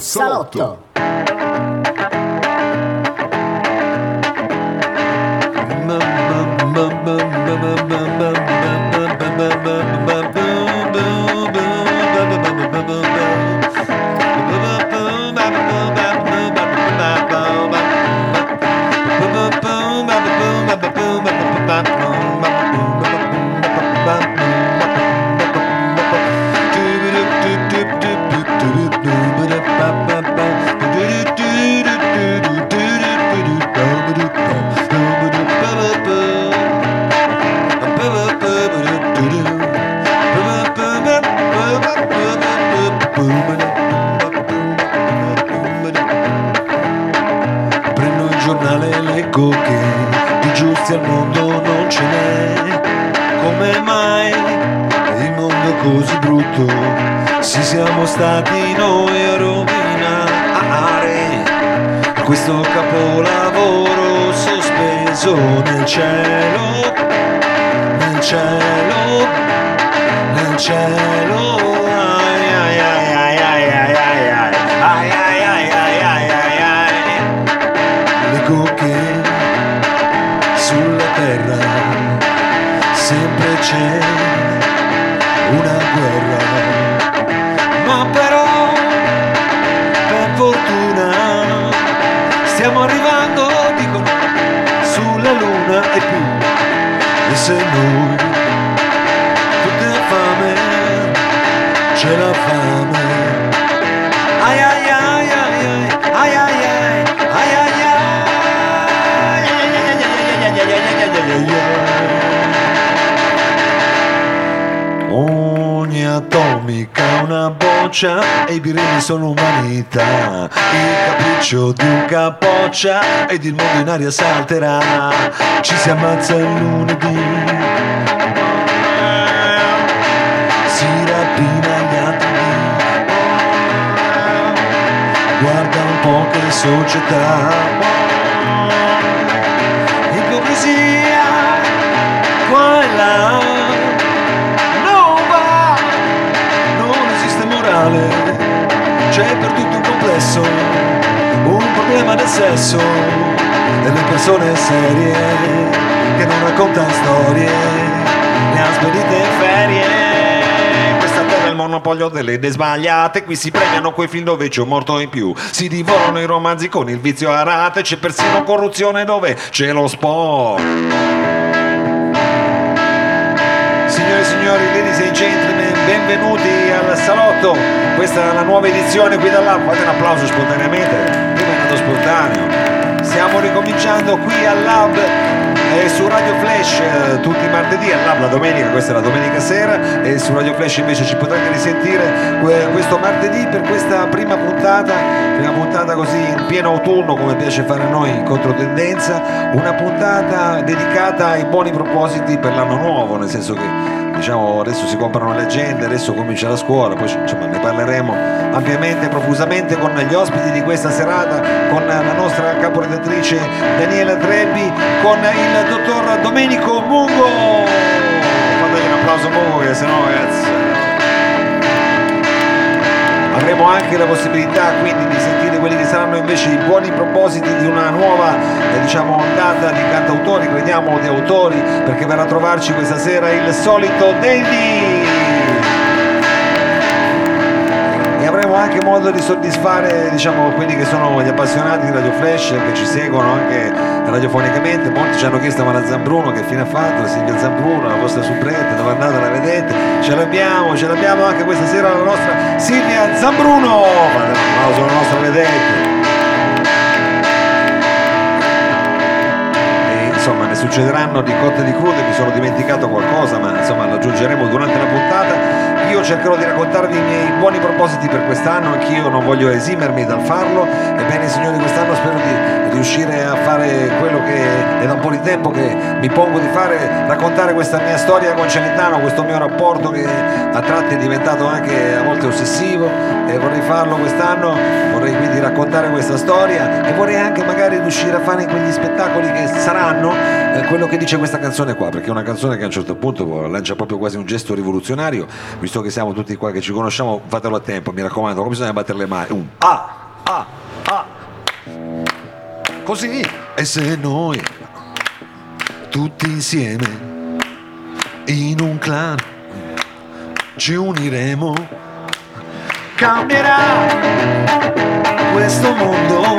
Salotto. Cielo. Ai, ai, ai, ai, ai, ai, ai, ai. Ai, ai, ai, ai, ai, ai, ai. Leggo che sulla terra sempre c'è una guerra, ma però per fortuna stiamo arrivando, dicono, sulla luna e più, e se noi una boccia e i birilli sono umanità. Il capriccio di un capoccia ed il mondo in aria salterà. Ci si ammazza il lunedì. Si rapina gli atomi. Guarda un po' che società. Problema del sesso. E le persone serie che non raccontano storie, le ha spedite ferie. Il monopolio delle idee sbagliate. Qui si premiano quei film dove c'è un morto in più. Si divorano i romanzi con il vizio a rate. C'è persino corruzione dove c'è lo sport. Signore e signori, ladies and gentlemen, benvenuti al salotto. Questa è la nuova edizione qui dall'Alp. Fate un applauso spontaneamente. Spontaneo. Stiamo ricominciando qui al Lab e su Radio Flash eh, tutti i martedì, al Lab la domenica, questa è la domenica sera e su Radio Flash invece ci potrete risentire que- questo martedì per questa prima puntata, prima puntata così in pieno autunno come piace fare a noi in controtendenza, una puntata dedicata ai buoni propositi per l'anno nuovo, nel senso che diciamo adesso si comprano le agende, adesso comincia la scuola, poi insomma ne parleremo ampiamente, profusamente con gli ospiti di questa serata, con la nostra caporedattrice Daniela Trebbi, con il dottor Domenico Mungo. Fategli un applauso Mungo che sennò ragazzi. Avremo anche la possibilità quindi di sentire quelli che saranno invece i buoni propositi di una nuova eh, diciamo, ondata di cantautori, crediamo di autori, perché verrà a trovarci questa sera il solito Dandy! E avremo anche modo di soddisfare diciamo, quelli che sono gli appassionati di Radio Flash che ci seguono anche radiofonicamente. Molti ci hanno chiesto ma la Zambruno che fine ha fatto, Silvia Zambruno, la vostra subretta, dove è la vedete? Ce l'abbiamo, ce l'abbiamo anche questa sera la nostra Silvia Zambruno. Un applauso alla nostra vedette. E, insomma, ne succederanno di cotte di crude, mi sono dimenticato qualcosa, ma insomma lo aggiungeremo durante la puntata. Io cercherò di raccontarvi i miei buoni propositi per quest'anno, anch'io non voglio esimermi dal farlo. Ebbene, signori, quest'anno spero di riuscire a fare quello che è da un po' di tempo che mi pongo di fare, raccontare questa mia storia con Celentano, questo mio rapporto che a tratti è diventato anche a volte ossessivo e vorrei farlo quest'anno, vorrei quindi raccontare questa storia e vorrei anche magari riuscire a fare quegli spettacoli che saranno eh, quello che dice questa canzone qua, perché è una canzone che a un certo punto lancia proprio quasi un gesto rivoluzionario, visto che siamo tutti qua che ci conosciamo, fatelo a tempo, mi raccomando, come bisogna battere le mani. Un ah, ah, ah. Così, e se noi tutti insieme in un clan ci uniremo, cambierà questo mondo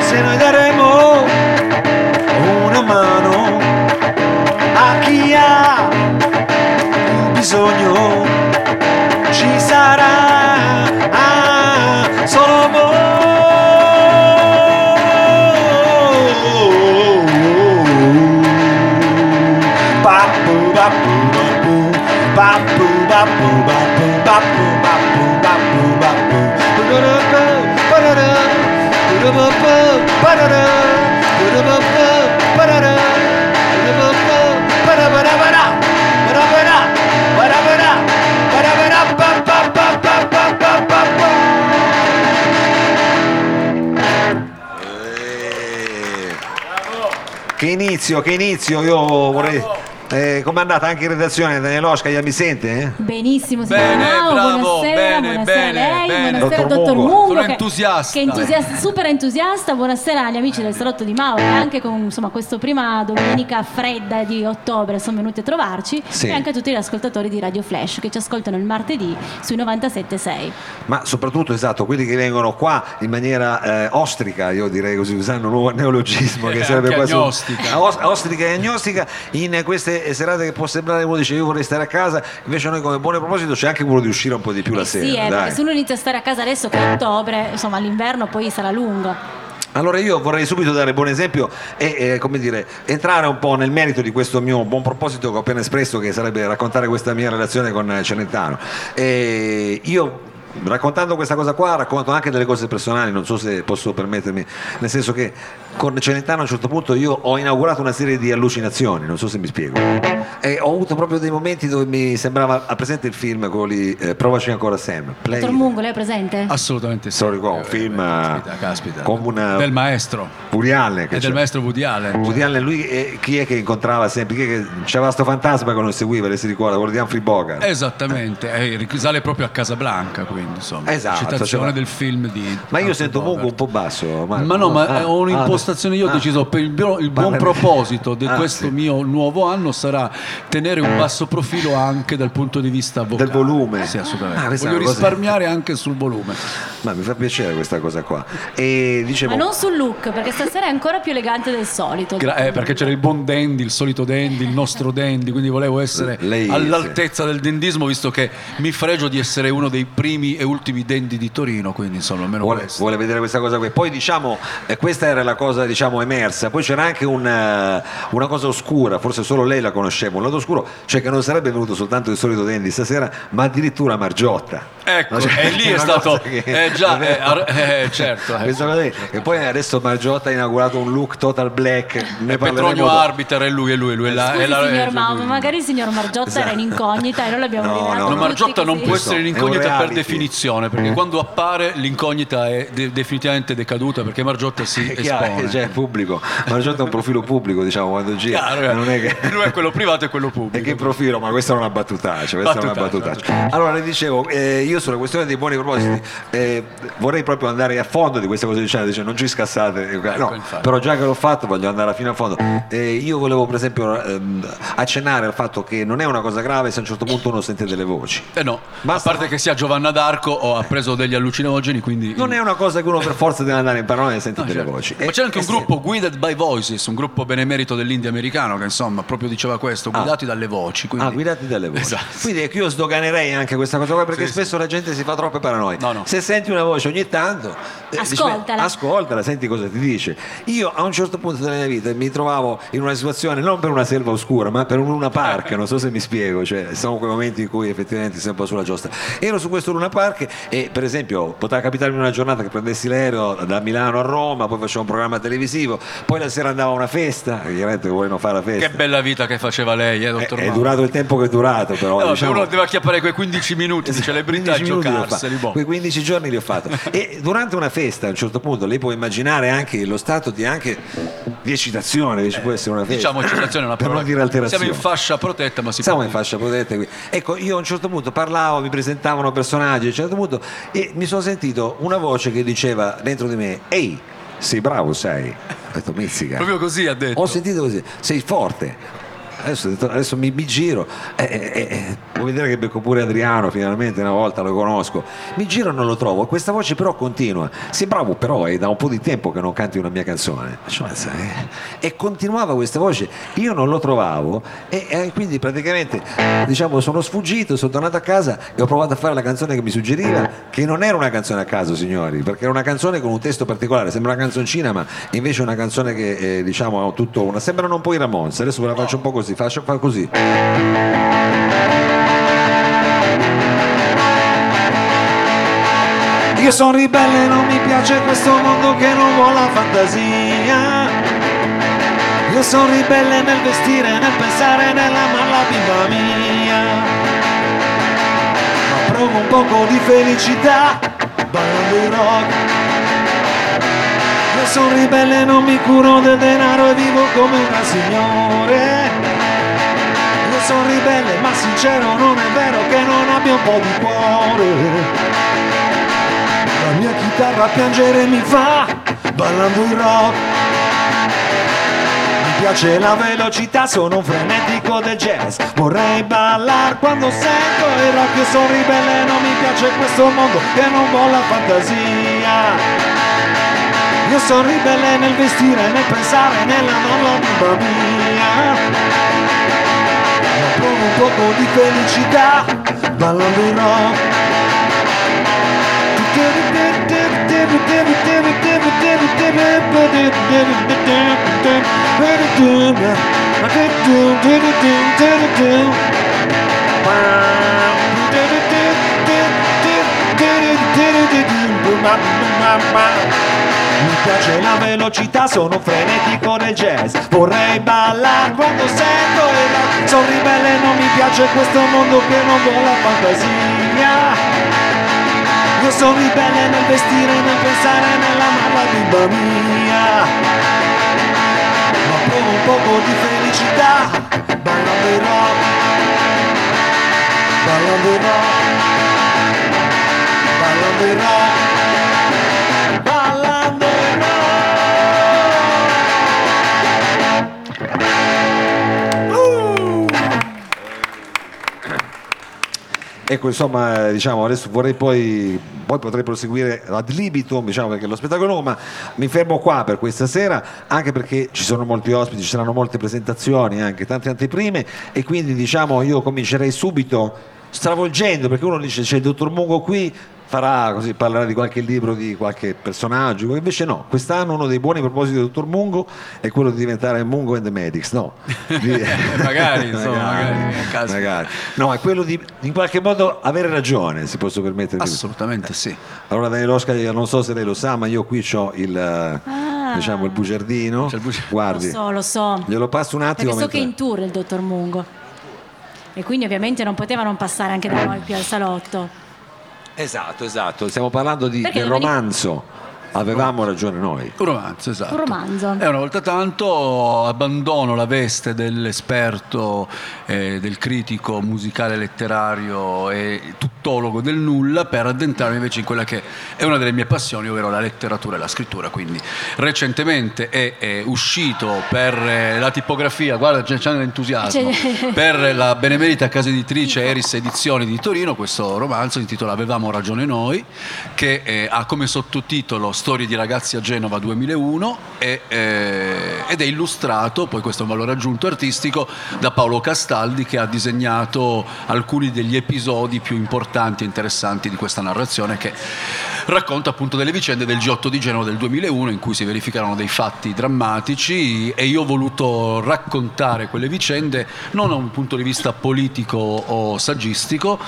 se noi daremo una mano. A chi ha più bisogno ci sarà ah, solo voi inizio, che inizio, io vorrei... Eh, com'è andata anche in redazione Daniele Oscar, mi sente? eh? Benissimo, signor Bene, bravo, buonasera, bene, buonasera bene, a lei, bene. buonasera Dottor dottor Mungo. Mungo, Sono che- entusiasta. che è entusiasta, super entusiasta, buonasera agli amici del salotto di Mao e anche con insomma questa prima domenica fredda di ottobre sono venuti a trovarci Sì. e anche a tutti gli ascoltatori di Radio Flash che ci ascoltano il martedì sui 97.6. Ma soprattutto, esatto, quelli che vengono qua in maniera eh, ostrica, io direi così, usando un nuovo neologismo che Eh, sarebbe anche quasi agnostica. Os- ostrica e agnostica in queste serate che può sembrare uno dice io vorrei stare a casa, invece noi come buon proposito c'è anche quello di uscire un po' di più la Eh sera. sì, eh, perché se uno inizia a stare a casa adesso che è ottobre, insomma l'inverno poi sarà lungo. Allora io vorrei subito dare buon esempio e come dire, entrare un po' nel merito di questo mio buon proposito che ho appena espresso, che sarebbe raccontare questa mia relazione con Celentano. E io raccontando questa cosa qua racconto anche delle cose personali, non so se posso permettermi, nel senso che con Celentano a un certo punto io ho inaugurato una serie di allucinazioni, non so se mi spiego. E ho avuto proprio dei momenti dove mi sembrava, ha presente il film quello lì, eh, Provaci ancora Sam, Play- Dottor Mungo, lei è presente? Assolutamente sì. Storico, un Eh, film, caspita, caspita. come una- del maestro Allen, che e del maestro. Woody Allen, lui eh, chi è che incontrava sempre? Chi è che c'era sto fantasma che non seguiva, lei si ricorda, quello di Humphrey Bogart. Esattamente, eh, risale proprio a Casablanca, quindi insomma, Esatto, citazione cioè- del film di ma io Humphrey sento Bogart. Mungo un po' basso. Marco. Ma no, ma Ah, ho un'impostazione, io ho ah, deciso per il, mio- il buon proposito di Ah, questo sì. mio nuovo anno sarà tenere un basso profilo anche dal punto di vista vocale. Del volume. Sì, assolutamente. Ah, Voglio risparmiare anche sul volume. Ma mi fa piacere questa cosa qua. E dicevo, Ma non sul look, perché stasera è ancora più elegante del solito. Gra- eh, perché c'era il buon dandy, il solito dandy, il nostro dandy, quindi volevo essere Lei- all'altezza del dendismo, visto che mi fregio di essere uno dei primi e ultimi dandy di Torino, quindi insomma almeno vuole, questo. vuole vedere questa cosa qui. Poi diciamo, eh, questa era la cosa diciamo emersa, poi c'era anche un, eh, una cosa oscura, forse solo lei la conosceva, un lato oscuro, cioè che non sarebbe venuto soltanto il solito Dandy stasera, ma addirittura Margiotta. Ecco, Cioè, e lì è una stato, cosa che- eh, già, eh, ar- eh, certo. eh. Cosa. E poi adesso Margiotta ha inaugurato un look total black. Ne parleremo Petronio. Arbiter è lui, è lui, lui è la, Scusi, è la- signor eh, Mao, lui. ma magari il signor Margiotta era in incognita e noi l'abbiamo No, rivelato no, No, Margiotta non può essere in incognita per definizione, perché quando appare l'incognita è de- definitivamente decaduta, perché Margiotta si È espone. cioè, è pubblico. Margiotta è un profilo pubblico, diciamo, quando gira. Chiaro, eh. non è che... Lui è quello privato e quello E pubblico. che profilo, ma questa è una battutaccia, questa è una Battutaccia, battutaccia. Allora le dicevo, eh, io sulla questione dei buoni propositi eh, vorrei proprio andare a fondo di queste cose diciamo, dice, non ci scassate, no, Ecco, però già che l'ho fatto voglio andare fino a fondo. Eh, io volevo per esempio ehm, accennare al fatto che non è una cosa grave se a un certo punto uno sente delle voci. Eh no, Basta- a parte che sia Giovanna d'Arco o ha preso degli allucinogeni, quindi... Non è una cosa che uno per forza deve andare in parole e sente No, delle certo. voci. Ma E- c'è anche e un gruppo Guided by Voices, un gruppo benemerito dell'India americano che insomma proprio diceva questo, guidati dalle voci. Quindi... Ah, guidati dalle voci. Esatto. Quindi io sdoganerei anche questa cosa qua perché Sì, spesso la gente si fa troppe paranoie. No, no. Se senti una voce ogni tanto, eh, dici, Ascoltala. beh, ascoltala, senti cosa ti dice. Io a un certo punto della mia vita mi trovavo in una situazione non per una selva oscura, ma per un Luna Park, non so se mi spiego, cioè sono quei momenti in cui effettivamente sei un po' sulla giostra. Ero su questo Luna Park e per esempio poteva capitarmi una giornata che prendessi l'aereo da Milano a Roma, poi facevo un programma televisivo, poi la sera andavo a una festa, chiaramente non fare la festa. Che bella vita che faceva lei, eh, È, dottor è Mauro. durato il tempo che è durato, però. No, diciamo- uno deve acchiappare quei 15 minuti di celebrità 15 minuti li ho giocarseli. boh. Quei 15 giorni li ho fatto. e durante una festa, a un certo punto, lei può immaginare anche lo stato di, anche, di eccitazione, che ci può essere una festa. Diciamo eccitazione è una per parola. non dire alterazione. Siamo in fascia protetta, ma si Siamo può in fascia protetta qui. Ecco, io a un certo punto parlavo, mi presentavano personaggi, a un certo punto, e mi sono sentito una voce che diceva dentro di me: Ehi, sei bravo, sei. Ho detto, mizzica. Proprio così ha detto. Ho sentito così, sei forte. Adesso, adesso mi, mi giro, eh, eh, eh, vuoi vedere che becco pure Adriano finalmente una volta lo conosco. Mi giro e non lo trovo, questa voce però continua. Sei bravo però, è da un po' di tempo che non canti una mia canzone. Faccio, "Mazza, eh." E continuava questa voce, io non lo trovavo e, e quindi praticamente diciamo sono sfuggito, sono tornato a casa e ho provato a fare la canzone che mi suggeriva, che non era una canzone a caso signori, perché era una canzone con un testo particolare, sembra una canzoncina ma invece è una canzone che eh, diciamo tutto una... sembrano un po' i Ramones, adesso ve la faccio un po' così, faccio fa così. Io sono ribelle, non mi piace questo mondo che non vuole la fantasia. Io sono ribelle nel vestire, nel pensare, nell'amare la bimba mia. Ma provo un poco di felicità, ballando il rock. Io sono ribelle, non mi curo del denaro e vivo come un signore. Sono ribelle, ma sincero non è vero che non abbia un po' di cuore. La mia chitarra a piangere mi fa, ballando il rock. Mi piace la velocità, sono un frenetico del jazz. Vorrei ballare quando sento il rock. Io sono ribelle, non mi piace questo mondo che non vuole la fantasia. Io sono ribelle nel vestire, nel pensare, nella bimba mia. Ma provo un poco di felicità, ballando il rock. Mi piace la velocità, sono frenetico nel jazz. Vorrei ballare quando sento il rock Sono ribelle, non mi piace questo mondo che non vuole la fantasia. Io sono ribelle nel vestire, nel pensare, nell'amare la bimba mia. Ma provo un poco di felicità, ballando il rock, ballando il rock, ballando il rock, Ecco, insomma, diciamo, adesso vorrei poi, poi potrei proseguire ad libitum, diciamo, perché lo spettacolo, ma mi fermo qua per questa sera, anche perché ci sono molti ospiti, ci saranno molte presentazioni, anche tante anteprime, e quindi diciamo io comincerei subito stravolgendo, perché uno dice c'è il dottor Mungo qui, farà così, parlerà di qualche libro, di qualche personaggio, invece no, quest'anno uno dei buoni propositi del dottor Mungo è quello di diventare Mungo and the Medics, no? Di- Magari, insomma, magari, caso. magari. No, è quello di in qualche modo avere ragione, si posso permettere di Assolutamente sì. Allora Daniele Oscar, io non so se lei lo sa, ma io qui ho il eh, diciamo il bugiardino. C'è il bugi- Guardi, Lo so, lo so. glielo passo un attimo. Perché so che è mentre- in tour il dottor Mungo. E quindi ovviamente non poteva non passare anche da noi qui al salotto. Esatto, esatto, stiamo parlando di, Perché del domani- romanzo. Avevamo ragione noi. Un romanzo, esatto. Un romanzo. E una volta tanto abbandono la veste dell'esperto, eh, del critico musicale letterario e tuttologo del nulla per addentrarmi invece in quella che è una delle mie passioni, ovvero la letteratura e la scrittura. Quindi recentemente è, è uscito per eh, la tipografia, guarda c'è, c'è l'entusiasmo, C'è- per la benemerita casa editrice Eris Edizioni di Torino questo romanzo intitolato Avevamo ragione noi, che eh, ha come sottotitolo Storie di ragazzi a Genova 2001 e, eh, ed è illustrato, poi questo è un valore aggiunto artistico, da Paolo Castaldi che ha disegnato alcuni degli episodi più importanti e interessanti di questa narrazione che racconta appunto delle vicende del G8 di Genova del 2001 in cui si verificarono dei fatti drammatici. E io ho voluto raccontare quelle vicende non da un punto di vista politico o saggistico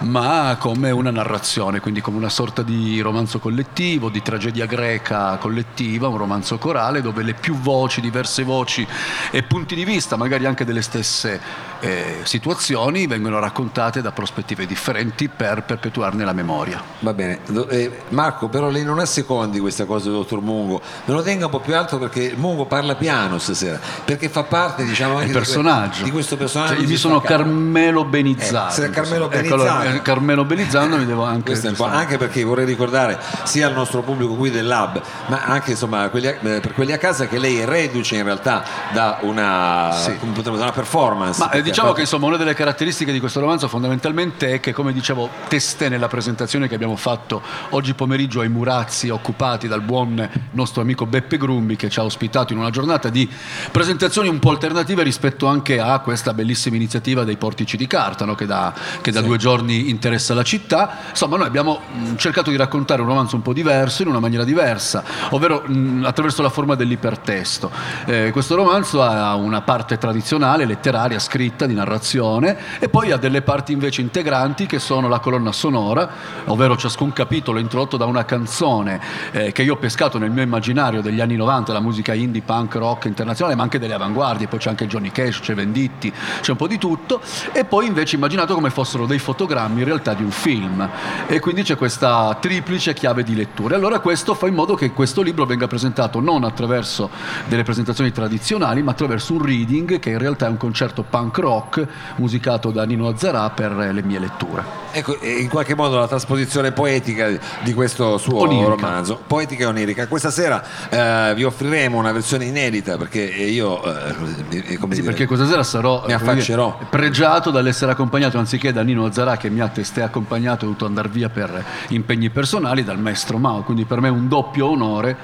ma come una narrazione, quindi come una sorta di romanzo collettivo, di tragedia greca collettiva, un romanzo corale dove le più voci, diverse voci e punti di vista, magari anche delle stesse eh, situazioni, vengono raccontate da prospettive differenti per perpetuarne la memoria. Va bene, eh, Marco, però lei non ha secondi questa cosa del dottor Mungo, me lo tenga un po' più alto perché Mungo parla piano stasera, perché fa parte diciamo anche personaggio. di questo personaggio. Cioè, io mi sono. Carmelo Benizzato. Eh, se è Carmelo Eccolo, Benizzato. eh, Carmelo Benizzato mi devo anche... Anche perché vorrei ricordare sia al nostro pubblico qui del Lab, ma anche insomma quelli a- eh, per quelli a casa che lei è reduce in realtà da una, Sì. dire, una performance. Ma eh, diciamo che insomma una delle caratteristiche di questo romanzo fondamentalmente è che come dicevo testé nella presentazione che abbiamo fatto oggi pomeriggio ai Murazzi occupati dal buon nostro amico Beppe Grumbi che ci ha ospitato in una giornata di presentazioni un po' alternative rispetto anche a questa bellissima iniziativa dei portici di carta no? che da, che da due giorni interessa la città. Insomma noi abbiamo mh, cercato di raccontare un romanzo un po' diverso in una maniera diversa, ovvero mh, attraverso la forma dell'ipertesto. Eh, questo romanzo ha una parte tradizionale, letteraria, scritta, di narrazione e poi ha delle parti invece integranti che sono la colonna sonora, ovvero ciascun capitolo è introdotto da una canzone eh, che io ho pescato nel mio immaginario degli anni 90, la musica indie, punk, rock internazionale, ma anche delle avanguardie, poi c'è anche Johnny Cash, c'è Venditti, c'è un po' di tutto e poi invece immaginato come fossero dei fotogrammi in realtà di un film e quindi c'è questa triplice chiave di lettura. Allora questo fa in modo che questo libro venga presentato non attraverso delle presentazioni tradizionali, ma attraverso un reading che in realtà è un concerto punk rock musicato da Nino Azzarà per le mie letture. Ecco, in qualche modo la trasposizione poetica di questo suo Onirica. romanzo, poetica e onirica. Questa sera eh, vi offriremo una versione inedita perché io, eh, eh, come Sì, dire, perché questa sera sarò Mi eh, affaccerò. dire, pregiato dall'essere accompagnato anziché da Nino Azzarà che mi ha testé accompagnato e dovuto andare via per impegni personali dal maestro Mao, quindi per me è un doppio onore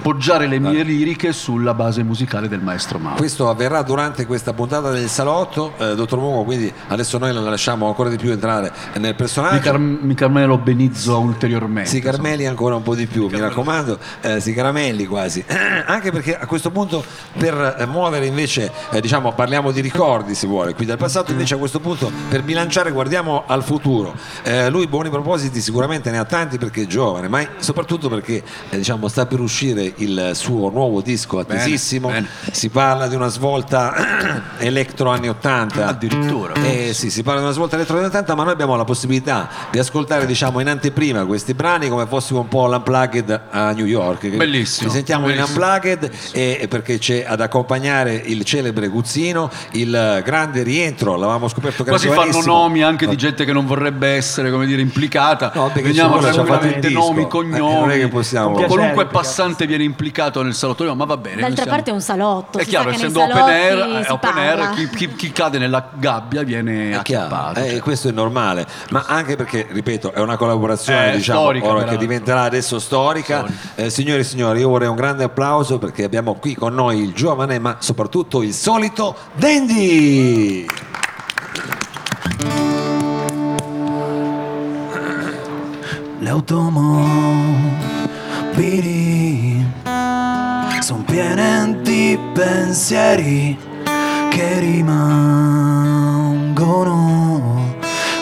poggiare le mie liriche sulla base musicale del maestro Mao. Questo avverrà durante questa puntata del salotto, eh, dottor Mungo, quindi adesso noi la lasciamo ancora di più entrare nel Mi, personaggio. car- mi carmelo benizzo ulteriormente. Si caramelli ancora un po' di più, mi raccomando, eh, si caramelli quasi. Anche perché a questo punto per eh, muovere invece, eh, diciamo, parliamo di ricordi se vuole, qui del passato, invece a questo punto per bilanciare guardiamo al futuro. Eh, lui buoni propositi sicuramente ne ha tanti perché è giovane, ma soprattutto perché eh, diciamo, sta per uscire il suo nuovo disco attesissimo. bene. Si parla di una svolta elettro anni 80. Addirittura. Eh sì, si parla di una svolta elettro anni 80, ma noi abbiamo la possibilità di ascoltare diciamo in anteprima questi brani come fossimo un po' l'unplugged a New York. Bellissimo, Ci sentiamo bellissimo. in unplugged e perché c'è ad accompagnare il celebre Guzzino, il grande rientro, l'avevamo scoperto che Qua si fanno nomi anche di gente che non vorrebbe essere, come dire, implicata. No, perché Veniamo ci vuole, ci ha fatto il tranquillamente disco. nomi, Eh, cognomi. non è che possiamo- Con piacere, Qualunque perché- passante viene implicato nel salotto, ma va bene. D'altra siamo- parte è un salotto. È si chiaro, sa che nei essendo open air, eh, open air chi, chi- chi cade nella gabbia viene acchiappato. eh, cioè. questo è normale, ma anche perché, ripeto, è una collaborazione Eh, diciamo, storica, ora che diventerà adesso storica. Eh, signore e signori, io vorrei un grande applauso perché abbiamo qui con noi il giovane, ma soprattutto il solito Dandy. Le sono piene di pensieri che rimangono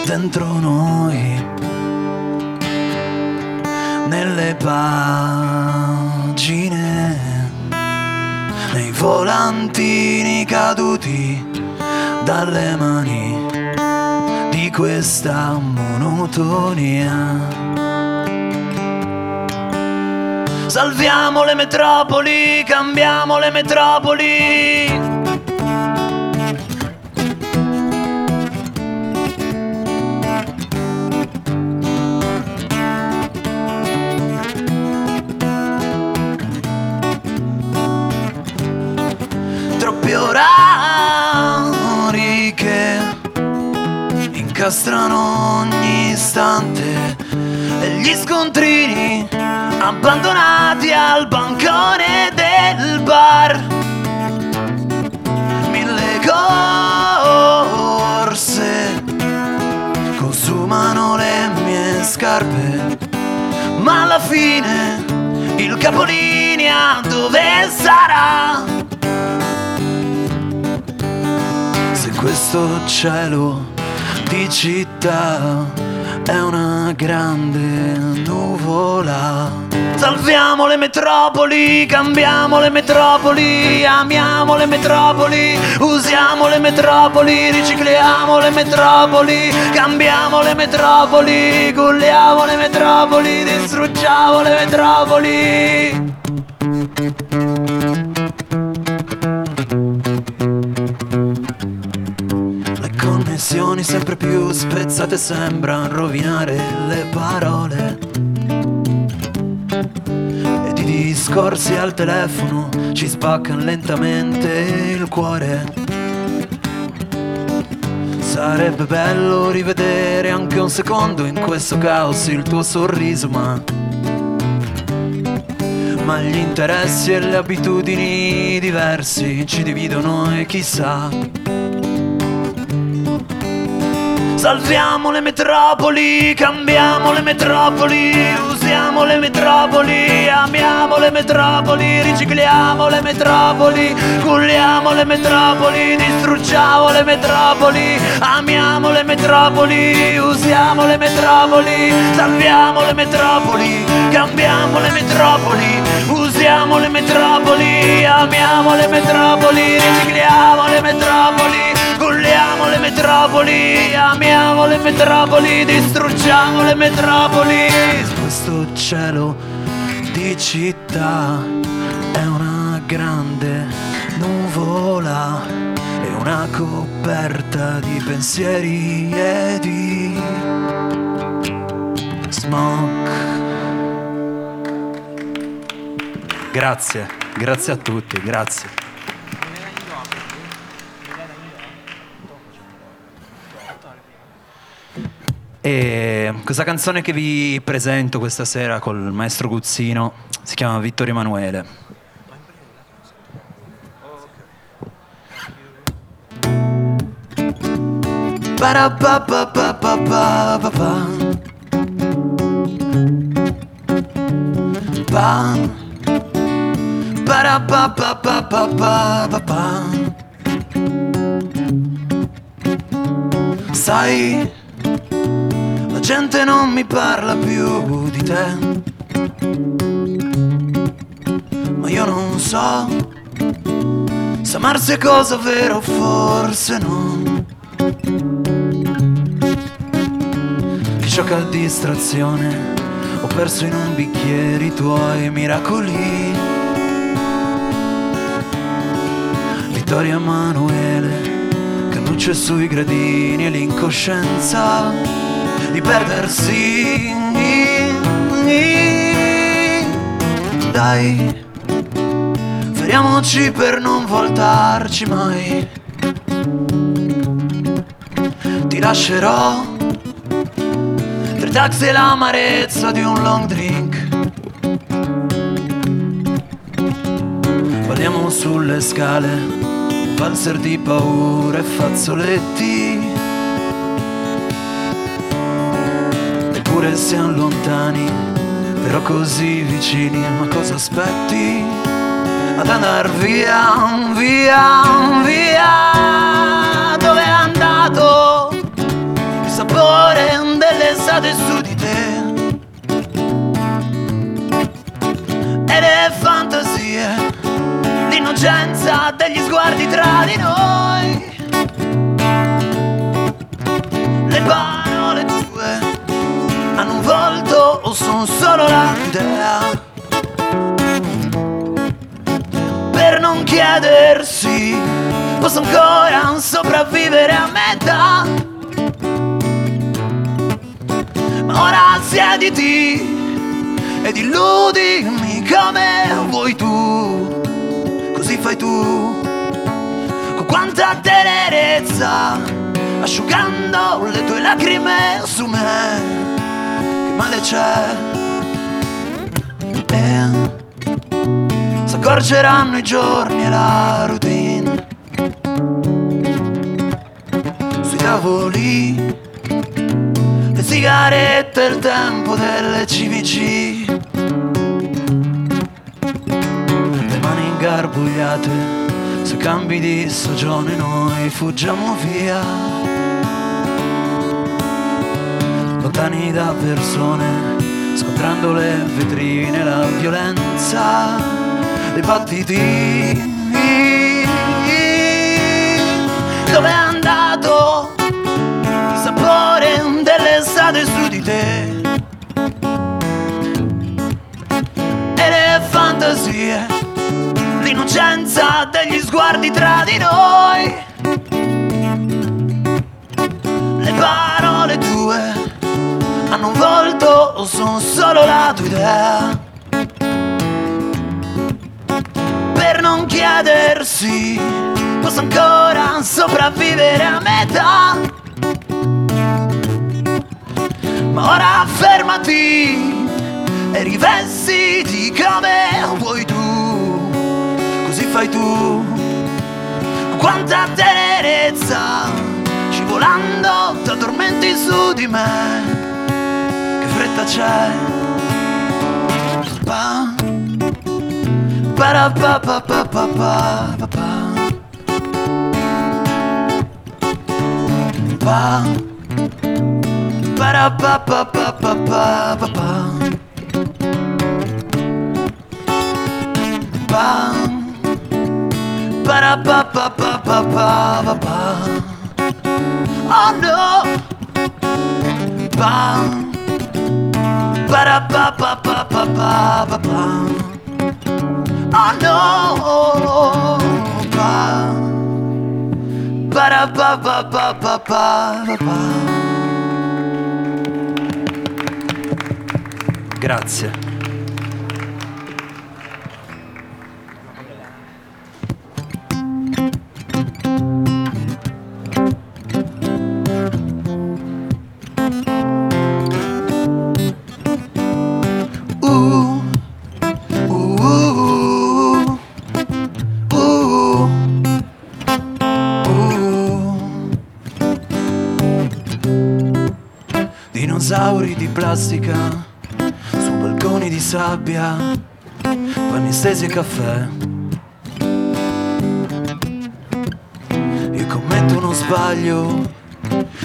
dentro noi nelle pagine nei volantini caduti dalle mani di questa monotonia. Salviamo le metropoli, cambiamo le metropoli. Troppi orari che incastrano ogni istante e gli scontrini abbandonati al bancone del bar. Mille corse consumano le mie scarpe, ma alla fine il capolinea dove sarà? Se questo cielo di città è una grande nuvola. Salviamo le metropoli, cambiamo le metropoli, amiamo le metropoli, usiamo le metropoli, ricicliamo le metropoli, cambiamo le metropoli, culliamo le metropoli, distruggiamo le metropoli. Connessioni sempre più spezzate sembrano rovinare le parole. Ed i discorsi al telefono ci spaccano lentamente il cuore. Sarebbe bello rivedere anche un secondo in questo caos il tuo sorriso, ma ma gli interessi e le abitudini diversi ci dividono e chissà. Salviamo le metropoli, cambiamo le metropoli, usiamo le metropoli, amiamo le metropoli, ricicliamo le metropoli, culliamo le metropoli, distruggiamo le metropoli, amiamo le metropoli, usiamo le metropoli, salviamo le metropoli, cambiamo le metropoli, usiamo le metropoli, amiamo le metropoli, ricicliamo le metropoli, culliamo le metropoli, amiamo le metropoli, distruggiamo le metropoli. Questo cielo di città è una grande nuvola, è una coperta di pensieri e di smog. Grazie, grazie a tutti, grazie. E questa canzone che vi presento questa sera col maestro Guzzino si chiama Vittorio Emanuele. Sai, gente non mi parla più di te. Ma io non so se amarsi è cosa vera o forse no. Che gioca a distrazione, ho perso in un bicchiere i tuoi miracoli. Vittorio Emanuele, Cannucce sui gradini e l'incoscienza di perdersi. Dai, feriamoci per non voltarci mai. Ti lascerò tre taxi e l'amarezza di un long drink. Balliamo sulle scale, valzer di paura e fazzoletti. Eppure siamo lontani, però così vicini, ma cosa aspetti? Ad andar via, via, via, dove è andato il sapore dell'estate su di te? E le fantasie, l'innocenza degli sguardi tra di noi. Le parole o sono solo l'idea? Per non chiedersi, posso ancora sopravvivere a metà? Ma ora siediti ed illudimi come vuoi tu, così fai tu, con quanta tenerezza, asciugando le tue lacrime su me, male c'è? male. S'accorgeranno i giorni e la routine. Sui tavoli, le sigarette e il tempo delle CVC. Le mani ingarbugliate, sui cambi di stagione noi fuggiamo via. Lontani da persone, scontrando le vetrine, la violenza dei battiti. Dove è andato il sapore dell'estate su di te? E le fantasie, l'innocenza degli sguardi tra di noi. Le parole hanno un volto o sono solo la tua idea? Per non chiedersi, posso ancora sopravvivere a metà? Ma ora fermati e rivestiti come vuoi tu, così fai tu. Quanta tenerezza, scivolando ti addormenti su di me, fretta c'è. Pa, para pa pa pa pa pa pa pa. Pa, para pa pa pa pa pa pa pa. Pa, para pa pa pa pa pa pa pa. Oh no. Pa, Oh no. Pa pa. Grazie. Plastica su balconi di sabbia, panni stesi e caffè. Io commetto uno sbaglio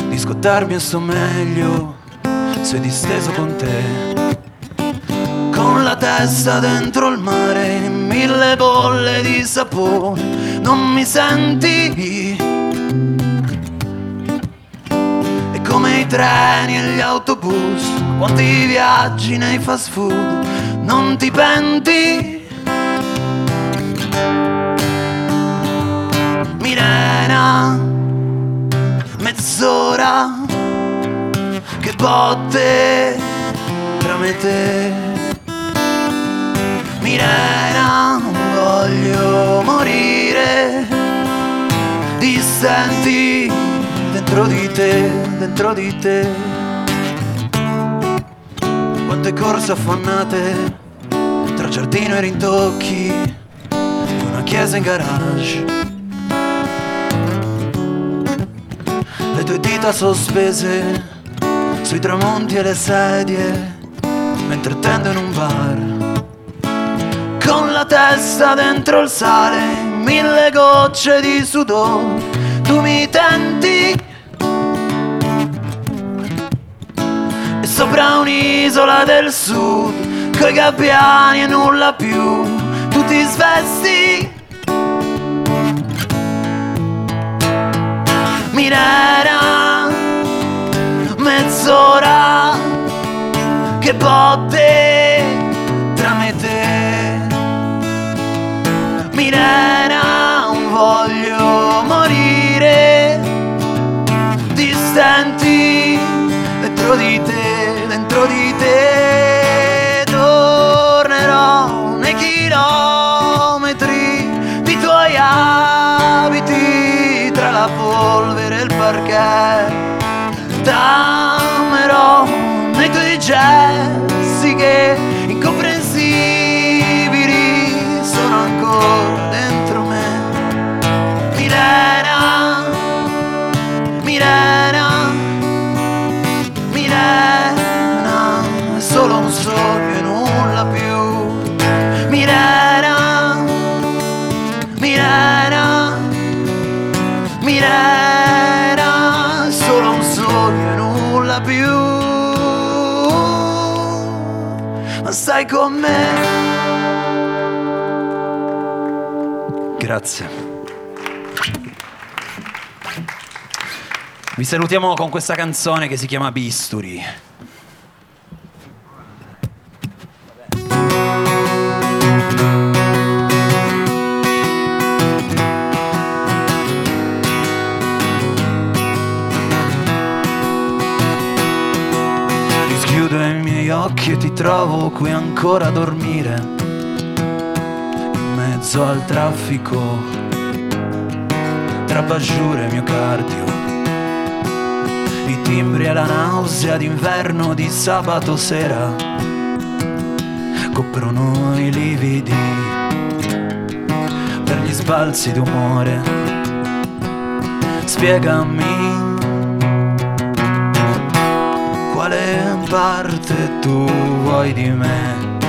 di scottarmi e sto meglio se disteso con te. Con la testa dentro il mare, mille bolle di sapone, non mi senti? Treni e gli autobus, quanti viaggi nei fast food, non ti penti? Mirena, mezz'ora, che botte tra me te. Mirena, voglio morire. Ti senti dentro di te, dentro di te. Quante corse affannate tra giardino e rintocchi di una chiesa in garage. Le tue dita sospese sui tramonti e le sedie mentre tendo in un bar con la testa dentro il sale, mille gocce di sudore, tu mi tenti. Sopra un'isola del sud, coi gabbiani e nulla più, tu ti svesti. Mirena, mezz'ora, che botte tra me e te. Mirena, voglio morire. Ti senti dentro di te, dentro di te. Tornerò nei chilometri di tuoi abiti tra la polvere e il parquet. T'amerò nei tuoi gesti che con me. Grazie. Vi salutiamo con questa canzone che si chiama Bisturi. Occhi e ti trovo qui ancora a dormire In mezzo al traffico Tra Bajure e mio cardio I timbri e la nausea d'inverno di sabato sera Coprono i lividi Per gli sbalzi d'umore. Spiegami quale parte tu vuoi di me?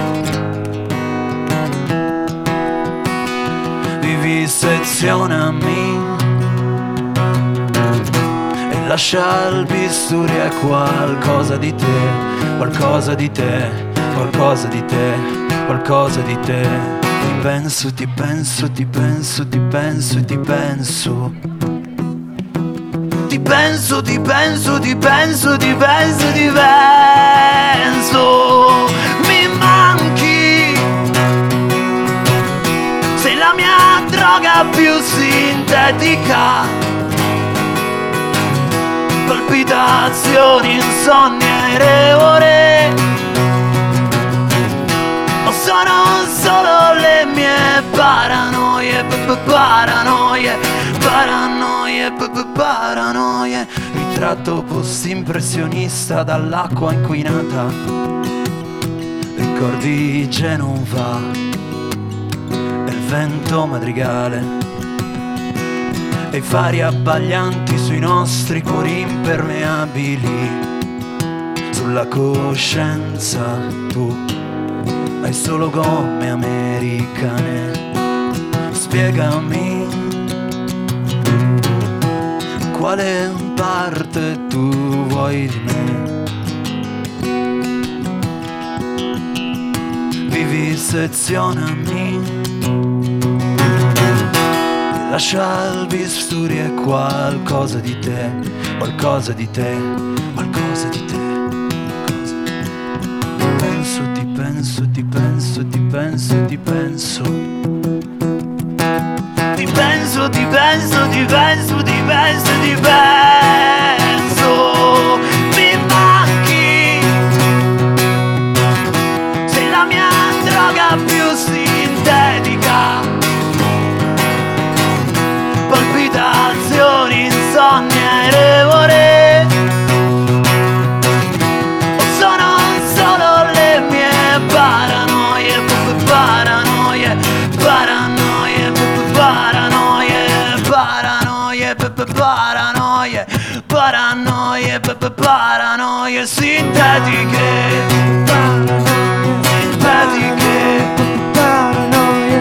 Vivisezionami e lascia al bisturi e qualcosa di te, qualcosa di te, qualcosa di te, qualcosa di te. Ti penso, ti penso, ti penso, ti penso ti penso. Penso, ti penso, ti penso, ti penso, ti penso. Mi manchi. Sei la mia droga più sintetica. Palpitazioni, insonni e ore. O sono solo le mie paranoie, paranoie, paranoie, paranoie. Ritratto post-impressionista dall'acqua inquinata. Ricordi Genova e il vento madrigale. E i fari abbaglianti sui nostri cuori impermeabili. Sulla coscienza tu hai solo gomme americane. Spiegami quale parte tu vuoi di me. Vivisezionami. Lascia il bisturi e qualcosa di te, qualcosa di te, qualcosa di te. Penso, ti penso, ti penso, ti penso, ti penso. Ti penso, ti penso, ti penso, ti penso, ti penso. Paranoie, paranoie, paranoie, p- p- paranoie sintetiche,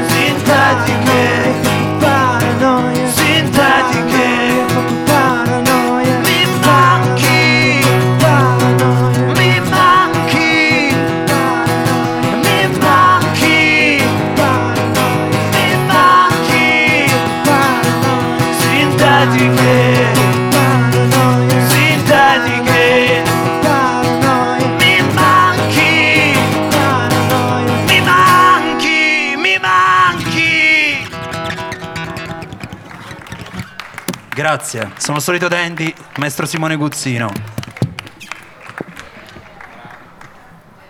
sintetiche, sintetiche, Grazie, sono il solito Dandy, maestro Simone Guzzino.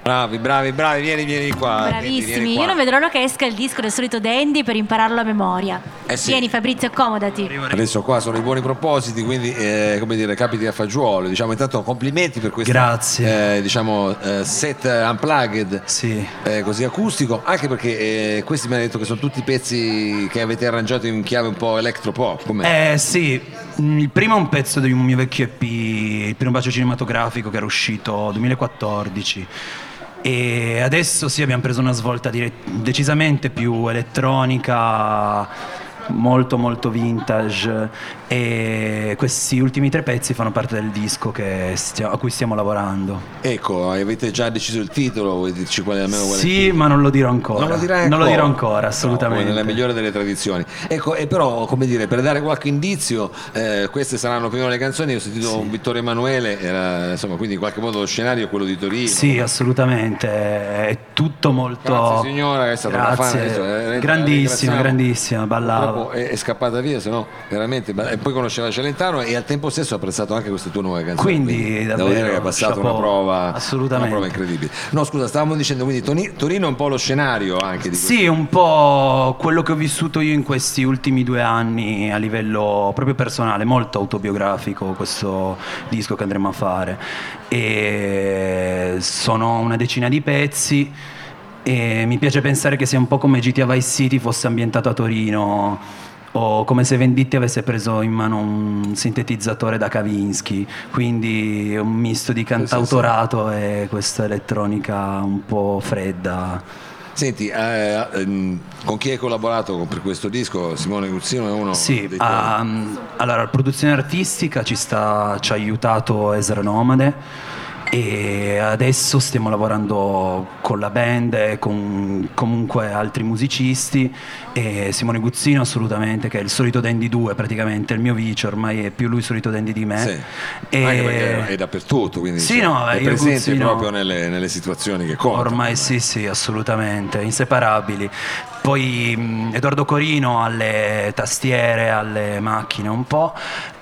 Bravi, bravi, bravi, vieni, vieni qua. Dandy, vieni Bravissimi, qua. io non vedo l'ora che esca il disco del solito Dandy per impararlo a memoria. Eh sì. Vieni Fabrizio, accomodati. Adesso qua sono i buoni propositi, quindi eh, come dire, capiti a fagiolo. Diciamo intanto complimenti per questo Grazie. eh, diciamo, eh, set unplugged Sì. eh, così acustico, anche perché eh, questi mi hanno detto che sono tutti pezzi che avete arrangiato in chiave un po' electropop. Com'è? Eh sì, il primo è un pezzo di un mio vecchio EP, il primo bacio cinematografico che era uscito 2014. E adesso sì abbiamo preso una svolta dire- decisamente più elettronica, molto molto vintage e questi ultimi tre pezzi fanno parte del disco che stia- a cui stiamo lavorando. Ecco, avete già deciso il titolo? Vuoi dirci quale almeno quale Sì, ma non lo dirò ancora. Non lo dirai Non lo ancora? dirò ancora, No, assolutamente. come nella migliore delle tradizioni. Ecco, e però, come dire, per dare qualche indizio, eh, queste saranno prima le canzoni. Ho sentito un Vittorio Emanuele, era, insomma, quindi in qualche modo lo scenario è quello di Torino. Sì, assolutamente, è tutto molto... Grazie signora, è stata una Grazie. fan. adesso, eh, grandissima, grandissima, ballava. Purtroppo è, è scappata via, se no veramente. E poi conosceva Celentano e al tempo stesso ha apprezzato anche queste tue nuove canzoni. Quindi, devo davvero, dire che ha passato una chapeau. prova, Assolutamente. una prova incredibile. No, scusa, stavamo dicendo quindi Toni- Torino è un po' lo scenario anche di Sì, un po' quello che ho vissuto io in questi ultimi due anni a livello proprio personale, molto autobiografico questo disco che andremo a fare. E sono una decina di pezzi e mi piace pensare che sia un po' come GTA Vice City fosse ambientato a Torino o come se Venditti avesse preso in mano un sintetizzatore da Kavinsky, quindi un misto di cantautorato e questa elettronica un po' fredda. Senti, eh, ehm, con chi hai collaborato per questo disco? Simone Guzzino è uno Sì, dei ehm, allora, la produzione artistica ci, sta, ci ha aiutato Ezra Nomade e adesso stiamo lavorando con la band e con comunque altri musicisti e Simone Guzzino assolutamente che è il solito Dandy 2 praticamente il mio vice ormai è più lui solito Dandy di me Sì. E- Anche perché è dappertutto, quindi Sì, diciamo, no, è presente Guzzino- proprio nelle, nelle situazioni che contano. Ormai sì, sì, assolutamente, inseparabili. Poi Edoardo Corino alle tastiere, alle macchine un po',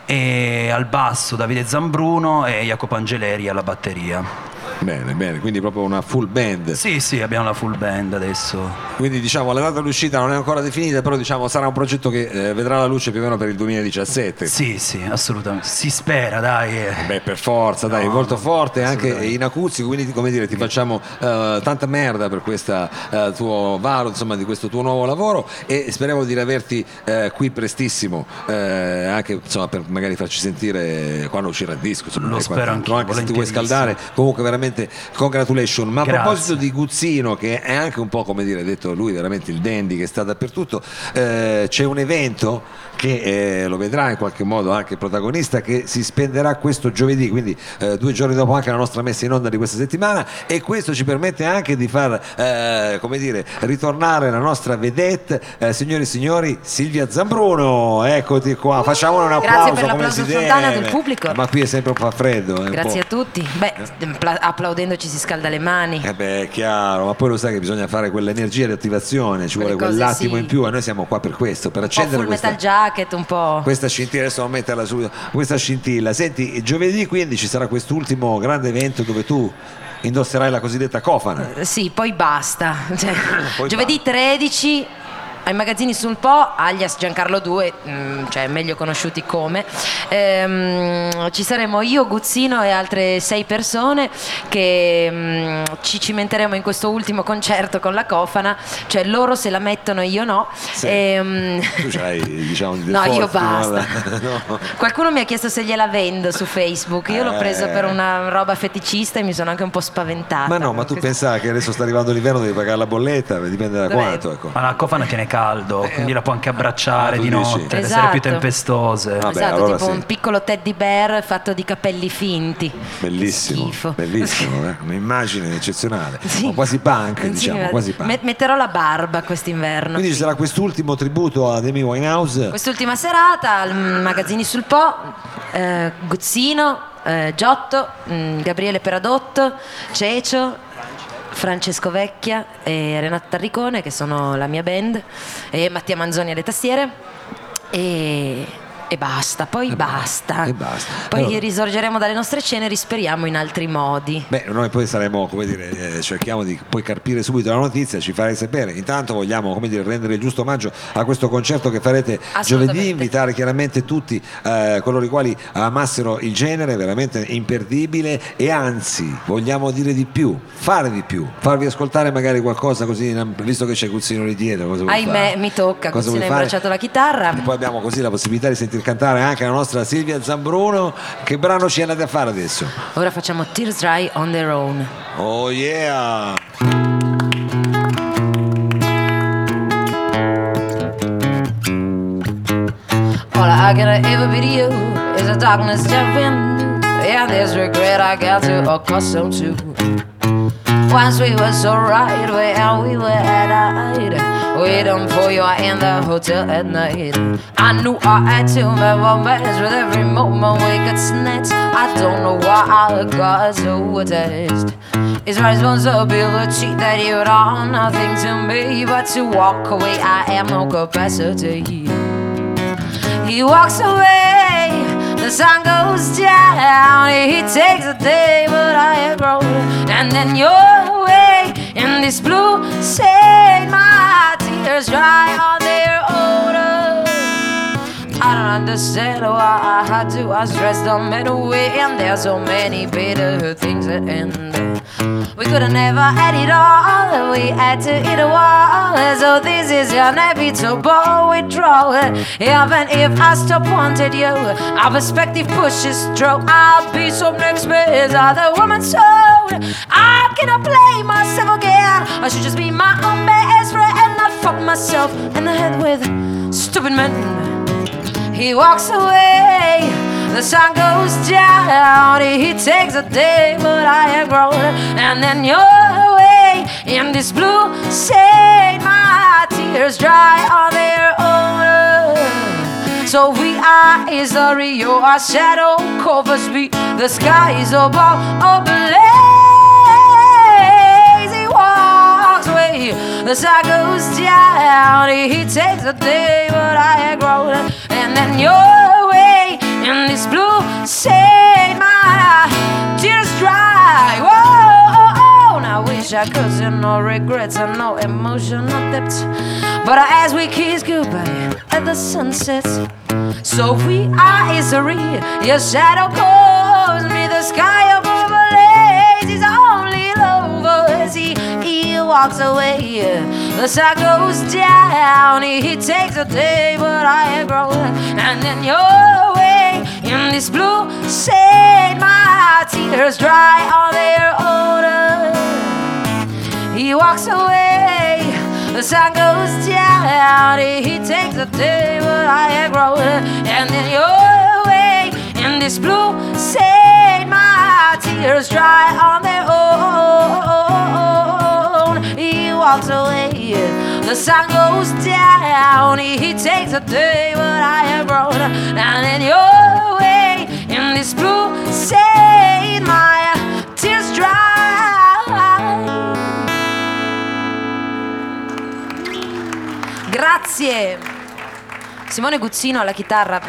e al basso Davide Zambruno e Jacopo Angeleri alla batteria. Bene, bene, quindi proprio una full band. Sì, sì, abbiamo la full band adesso. Quindi diciamo la data d'uscita non è ancora definita, però diciamo sarà un progetto che eh, vedrà la luce più o meno per il 2017. Sì, sì, assolutamente. Si spera, dai. eh. Beh, per forza, dai, No, molto no, forte anche in acustico, quindi come dire, ti facciamo eh, tanta merda per questo tuo varo, insomma, di questo tuo nuovo lavoro e speriamo di riaverti eh, qui prestissimo, eh, anche insomma, per magari farci sentire quando uscirà il disco, insomma, Lo spero anch'io, anche se ti vuoi scaldare, comunque veramente congratulation. Ma a Grazie. proposito di Guzzino, che è anche un po' come dire, detto lui, veramente il dandy che sta dappertutto, eh, c'è un evento che eh, lo vedrà in qualche modo anche il protagonista che si spenderà questo giovedì, quindi eh, due giorni dopo anche la nostra messa in onda di questa settimana e questo ci permette anche di far eh, come dire, ritornare la nostra vedette, eh, signori e signori, Silvia Zambruno, eccoti qua, facciamole un Grazie applauso per come l'applauso si spontaneo del pubblico. Ma qui è sempre un po' freddo. eh, Grazie a tutti. Beh, pla- applaudendo ci si scalda le mani. Eh beh, chiaro, ma poi lo sai che bisogna fare quell'energia di attivazione, ci vuole quell'attimo sì. in più e noi siamo qua per questo, per accendere questa, metal jacket, un po'. questa scintilla, adesso metterla subito, questa scintilla. Senti, giovedì quindi ci sarà quest'ultimo grande evento dove tu indosserai la cosiddetta cofana. Sì, poi basta. Cioè, Poi giovedì 13 ai magazzini sul Po, alias Giancarlo 2, mm, cioè meglio conosciuti come, ehm, ci saremo io, Guzzino e altre sei persone che mm, ci cimenteremo in questo ultimo concerto con la cofana, cioè loro se la mettono e io no. Sì. Ehm, Tu c'hai, diciamo, di No, io basta. No. Qualcuno mi ha chiesto se gliela vendo su Facebook. Io l'ho presa Eh. per una roba feticista e mi sono anche un po' spaventata. Ma no, ma tu Questo- pensavi che adesso sta arrivando l'inverno, devi pagare la bolletta, dipende da Dov'è? quanto. Ecco. Ma la cofana tiene caldo, quindi la può anche abbracciare ah, di notte, Esatto. più tempestose. Vabbè, esatto, allora tipo sì. un piccolo teddy bear fatto di capelli finti. Bellissimo, schifo. bellissimo, eh? un'immagine eccezionale, Sì. Ma quasi punk, Sì, diciamo, guarda, quasi punk. met- metterò la barba quest'inverno. Quindi ci sarà quest'ultimo tributo ad Amy Winehouse. Quest'ultima serata al Magazzini sul Po, eh, Guzzino, eh, Giotto, mm, Gabriele Peradotto, Cecio, Francesco Vecchia e Renato Tarricone che sono la mia band e Mattia Manzoni alle tastiere. E, e basta, poi E basta. e basta. Poi Allora- risorgeremo dalle nostre ceneri, speriamo in altri modi. Beh, noi poi saremo, come dire, eh, cerchiamo di poi carpire subito la notizia, ci farei sapere. Intanto vogliamo, come dire, rendere il giusto omaggio a questo concerto che farete giovedì, invitare chiaramente tutti eh, coloro i quali amassero il genere, veramente imperdibile e anzi, vogliamo dire di più, fare di più, farvi ascoltare magari qualcosa così, visto che c'è Guzzino lì dietro, Ahimè, fare? mi tocca, Cosa Guzzino vuoi ha imbracciato la chitarra. E poi abbiamo così la possibilità di sentir cantare anche la nostra Silvia Zambruno. Che brano ci andate a fare adesso? Ora facciamo Tears Dry on their own. Oh yeah! All I can ever be to you is a darkness wind. And this regret I got to accustom to. Once we were so right where we were at night, waiting for you in the hotel at night. I knew I had to make romance with every moment we could snatch. I don't know why I got so attached. It's my responsibility that you don't nothing to me but to walk away. I am no capacity. He walks away, the sun goes down. He takes a day, but I have grown. And then you're away in this blue shade. My tears dry on their own. I don't understand why I had to. I stressed them way, and there's so many better things that end. We could have never had it all. We had to eat a wall. So this is inevitable withdrawal. Even if I stop wanted you, our perspective pushes through. I'll be some next best other woman's soul. I cannot play myself again. I should just be my own best friend fuck myself in the head with stupid men. He walks away, the sun goes down. He takes a day, but I have grown. And then you're away in this blue shade. My tears dry on their own. So we are history, your shadow covers me. The sky is above ablaze. He walks away, the sun goes down. He takes a day, but I have grown. And then you're away in this blue shade. My tears dry. Whoa, I wish I could say no regrets and no emotional depth. But as we kiss goodbye at the sunset, so we are history. Your shadow calls me, the sky above walks away, the sun goes down. He, takes a day, but I have grown. And then you're away in this blue shade. My tears dry on their own. He walks away, the sun goes down. He, takes a day, but I have grown. And then you're away in this blue shade. My tears dry on their own. Walks away, the sun goes down. He, takes a day, but I have grown. And then you're away in this blue shade. My tears dry. Grazie. Simone Guzzino alla chitarra.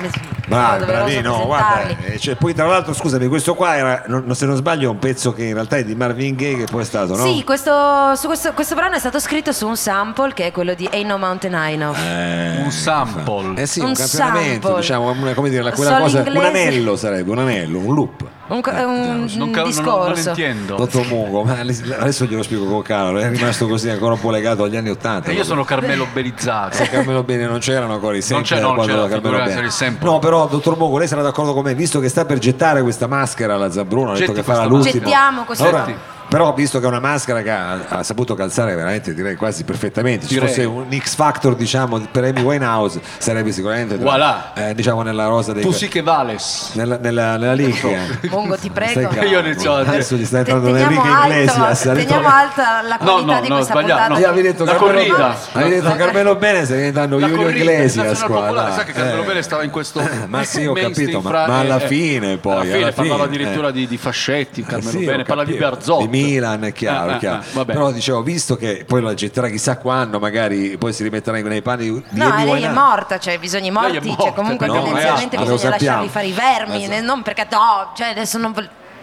Doveroso bravino, guarda. eh, cioè, poi tra l'altro, scusami, questo qua era, non- se non sbaglio, è un pezzo che in realtà è di Marvin Gaye che poi è stato, no? Sì, questo, su questo, questo brano è stato scritto su un sample che è quello di Ain't No Mountain High Enough. Un sample. Eh sì, un, Un campionamento, sample. diciamo, una- come dire, la- quella Solo cosa, un inglese. anello sarebbe, un anello, un loop. Un, un Non, ca- non- non discorso. Dottor Mungo, ma adesso glielo spiego con calma, è rimasto così ancora un po' legato agli anni Ottanta. E io sono Carmelo Belizzato. Se Carmelo Bene non c'erano ancora i Non c'è- non quando c'era, era Carmelo sample. No, però, dottor Mongo, lei sarà d'accordo con me, visto che sta per gettare questa maschera alla Zabruno, ha detto che farà l'ultimo. Gettiamo questo Allora. Però, visto che è una maschera che ha, ha saputo calzare veramente, direi quasi perfettamente, ci Direi. fosse un X Factor, diciamo, per Amy Winehouse, sarebbe sicuramente tra- Voilà. eh, diciamo nella rosa dei Tu sì che vales. nella, nella, nella link. Mongo, ti prego. Stai calmo. Io ho iniziato a dire- Adesso gli sta Te- entrando alto, ha detto- teniamo alta la No, qualità no, di no, questa sbagliato, puntata. no. Avevi detto La Carmelo, corrida. avevi detto Carmelo Bene stai diventando La Julio corrida, Iglesias popolare, dai. sai che Carmelo Eh. Bene stava in questo Ma sì, ho capito, ma- ma alla eh, fine poi, alla fine parlava addirittura eh. di, fascetti Carmelo Bene ho parla di capito. Milan, è chiaro, è eh, chiaro. eh, vabbè. Però dicevo, visto che poi la getterà chissà quando, magari poi si rimetterà nei panni di No, lei è morta, cioè bisogna i morti, cioè comunque no, tendenzialmente lo bisogna lasciarli fare i vermi, Esatto. non perché no, cioè adesso non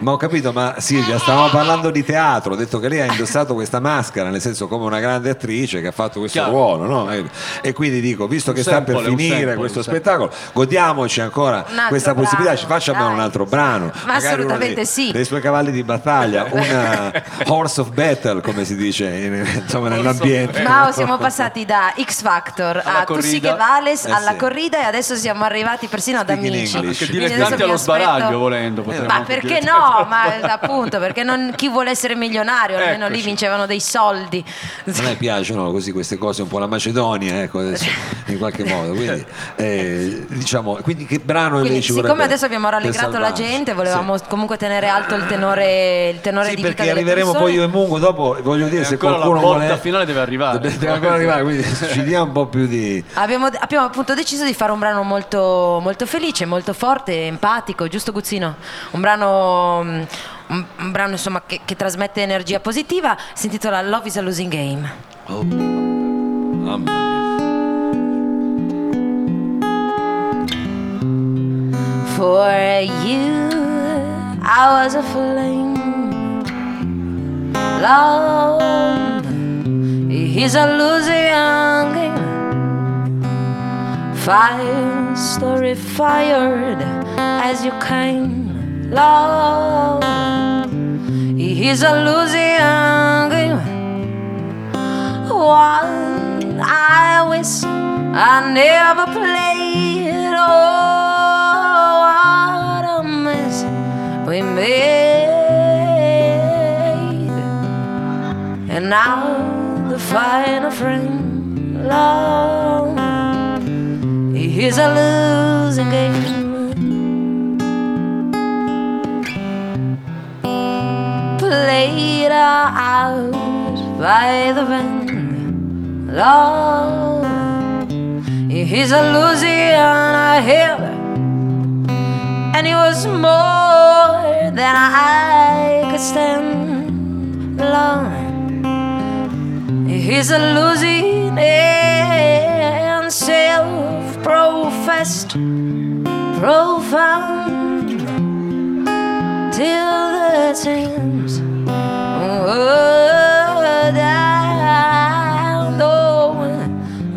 Ma ho capito, ma Silvia, stavamo parlando di teatro, ho detto che lei ha indossato questa maschera, nel senso come una grande attrice che ha fatto questo Chiaro. ruolo, no? E, e quindi dico, visto Un che sta per finire sample, questo spettacolo, godiamoci ancora questa possibilità, brano, ci faccia dai. un altro brano, Ma assolutamente dei, sì. dei suoi cavalli di battaglia, una horse of battle, come si dice in- insomma, nell'ambiente. Mao siamo passati da X Factor Alla a Tu sì corrida. che vales, Eh alla sì. corrida e adesso siamo arrivati persino ad Speaking amici. Anche dilettanti allo aspetto- sbaraglio volendo Ma perché dire. no? No, ma appunto perché non- chi vuole essere milionario, almeno lì Eccoci. vincevano dei soldi. A me piacciono così queste cose, un po' la Macedonia, ecco, adesso, in qualche modo. Quindi, eh, diciamo, quindi che brano Quindi, ci siccome adesso abbiamo rallegrato la gente, volevamo comunque tenere alto il tenore, il tenore Sì, di vita perché arriveremo persone. poi io e Mungo dopo, voglio dire, E se la qualcuno vuole... finale deve arrivare. Deve, deve ancora arrivare, quindi ci dia un po' più di... Abbiamo, abbiamo appunto deciso di fare un brano molto, molto felice, molto forte, empatico, giusto Guzzino? Un brano, un, un brano insomma, che, che trasmette energia positiva, si intitola Love is a Losing Game. Mamma mia. For you, I was a flame. Love is a losing game. Five story fired as you came. Love is a losing game. One I wish I never played. Oh, what a mess we made. And now the final frame, love is a losing game. Played out by the band, love he's a Louisiana hill, and it was more than I could stand. Love he's a Louisiana self-professed, profound till the Thames were down. Though,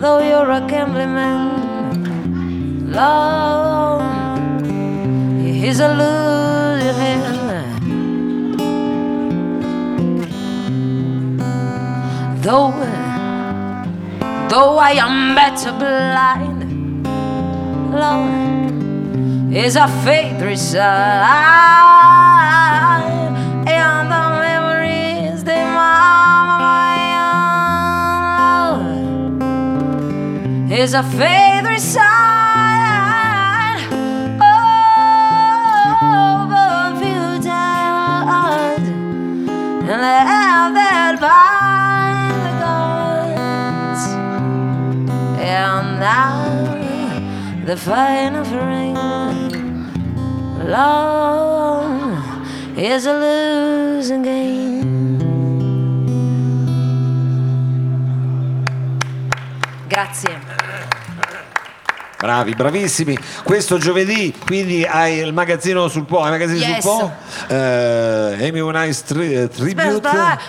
though you're a gambling man, love is a losing hand. Though, though I am better blind, love is a faithful side and the memories they mark my own is a faithful side of a few times and have that bind the gods and now the final frame. Love is a losing game. Grazie. Bravi, bravissimi. Questo giovedì, quindi hai il magazzino sul Po, hai il magazzino Yes. sul Po. Eh, Amy Winehouse tri- eh, Tribute.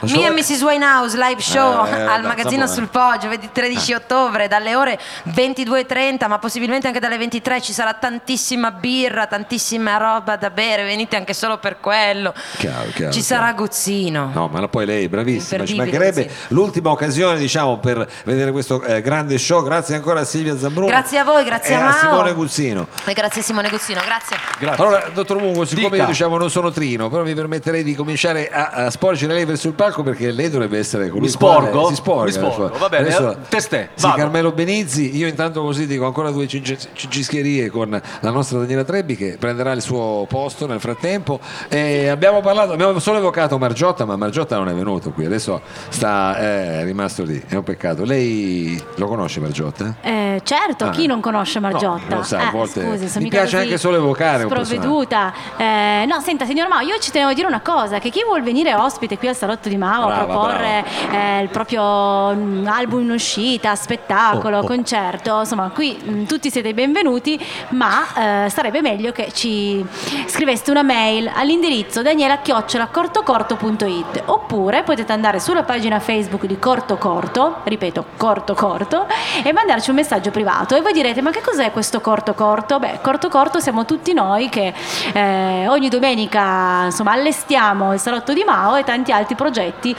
So- Me and Mrs. Winehouse live show Eh, eh, al magazzino eh. sul Po giovedì 13 ottobre dalle ore 22.30 ma possibilmente anche dalle 23 ci sarà tantissima birra tantissima roba da bere venite anche solo per quello Chiaro, chiaro, ci chiaro. sarà Guzzino No, ma poi lei è bravissima, ci mancherebbe sì. l'ultima occasione diciamo per vedere questo eh, grande show. Grazie ancora a Silvia Zambruno. Grazie a voi, grazie e a a Mao. Simone Guzzino. e grazie a Simone Guzzino grazie Grazie. Allora, dottor Mungo, siccome Dica. io diciamo non sono trino, però mi permetterei di cominciare a, a sporgere lei verso il palco perché lei dovrebbe essere colui Mi sporgo? Si sporga. Mi sporgo, va bene, adesso- eh, testè, Sì, vado. Carmelo Benizzi, io intanto così dico ancora due cingischierie con la nostra Daniela Trebbi che prenderà il suo posto nel frattempo. E abbiamo parlato, abbiamo solo evocato Margiotta, ma Margiotta non è venuto qui, adesso sta, eh, è rimasto lì, è un peccato. Lei lo conosce Margiotta? Eh, certo, Ah. chi non conosce Margiotta? No, lo sai, a Eh, volte scusi, mi piace anche solo evocare un Sprovveduta. Eh, no, senta, signor Mao, io ci tenevo a dire una cosa: che chi vuol venire ospite qui al salotto di Mao a Brava, proporre eh, il proprio mm, album in uscita, spettacolo, Oh, oh. concerto, insomma, qui mm, tutti siete benvenuti, ma eh, sarebbe meglio che ci scriveste una mail all'indirizzo daniela-cortocorto.it oppure potete andare sulla pagina Facebook di Corto Corto, ripeto, Corto Corto, e mandarci un messaggio privato. E voi direte: Ma che cos'è questo corto corto? Beh, corto corto siamo tutti noi che eh, ogni domenica insomma allestiamo il salotto di Mao e tanti altri progetti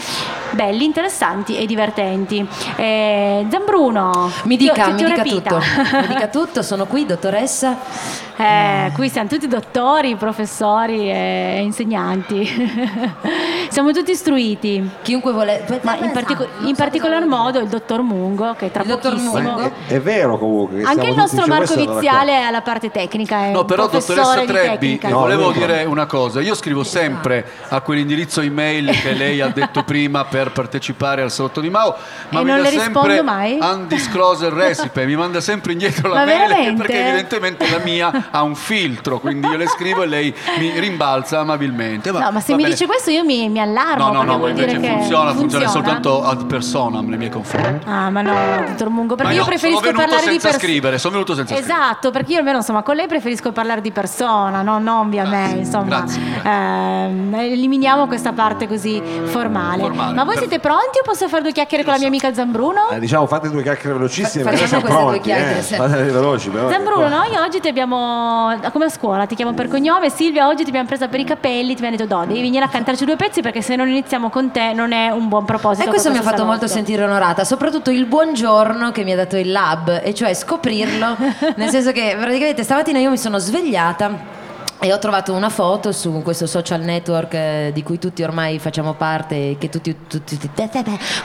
belli, interessanti e divertenti. Eh, Zambruno, Mi dica, ti- mi ti dica tutto. mi dica tutto, sono qui, dottoressa. Eh, qui siamo tutti dottori, professori e insegnanti. siamo tutti istruiti. Chiunque vuole. Ma in, partico- in particolar modo il dottor Mungo, che tra Il pochissimo. È, è vero comunque. che Anche il nostro Marco Viziale è alla parte tecnica. È No, però professore dottoressa di Trebbi, tecnica. No, volevo dire una cosa. Io scrivo sempre a quell'indirizzo email che lei ha detto prima per partecipare al salotto di Mao, ma E mi non dà le sempre mai? undisclosed recipe, mi manda sempre indietro la Ma mail veramente? perché evidentemente la mia ha un filtro, quindi io le scrivo e lei mi rimbalza amabilmente. No, ma se mi bene. dice questo io mi, mi allarmo No, no, no, vuol invece dire che funziona, funziona soltanto ad personam nei miei confronti. Ah, ma no, dottor Mungo, perché Ma io io preferisco parlare di senza persona. scrivere, sono venuto senza scrivere. Esatto, perché io almeno insomma con lei preferisco parlare di persona, no? non via me, insomma. grazie, Ehm, eliminiamo questa parte così formale. Formale, Ma voi siete pronti o posso fare due chiacchiere con la mia amica Zambruno? Eh, diciamo fate due chiacchiere velocissime Fa- perché facciamo siamo queste due pronti chiacchiere, eh. veloci però Zambruno, noi oggi ti abbiamo, come a scuola, ti chiamo per cognome, Silvia oggi ti abbiamo presa per i capelli, ti abbiamo detto no, devi venire a cantarci due pezzi perché se non iniziamo con te non è un buon proposito. E questo mi ha fatto salotto. molto sentire onorata, soprattutto il buongiorno che mi ha dato il lab, e cioè scoprirlo, nel senso che praticamente stamattina io mi sono svegliata. E ho trovato una foto su questo social network eh, di cui tutti ormai facciamo parte e che tutti, tutti, tutti,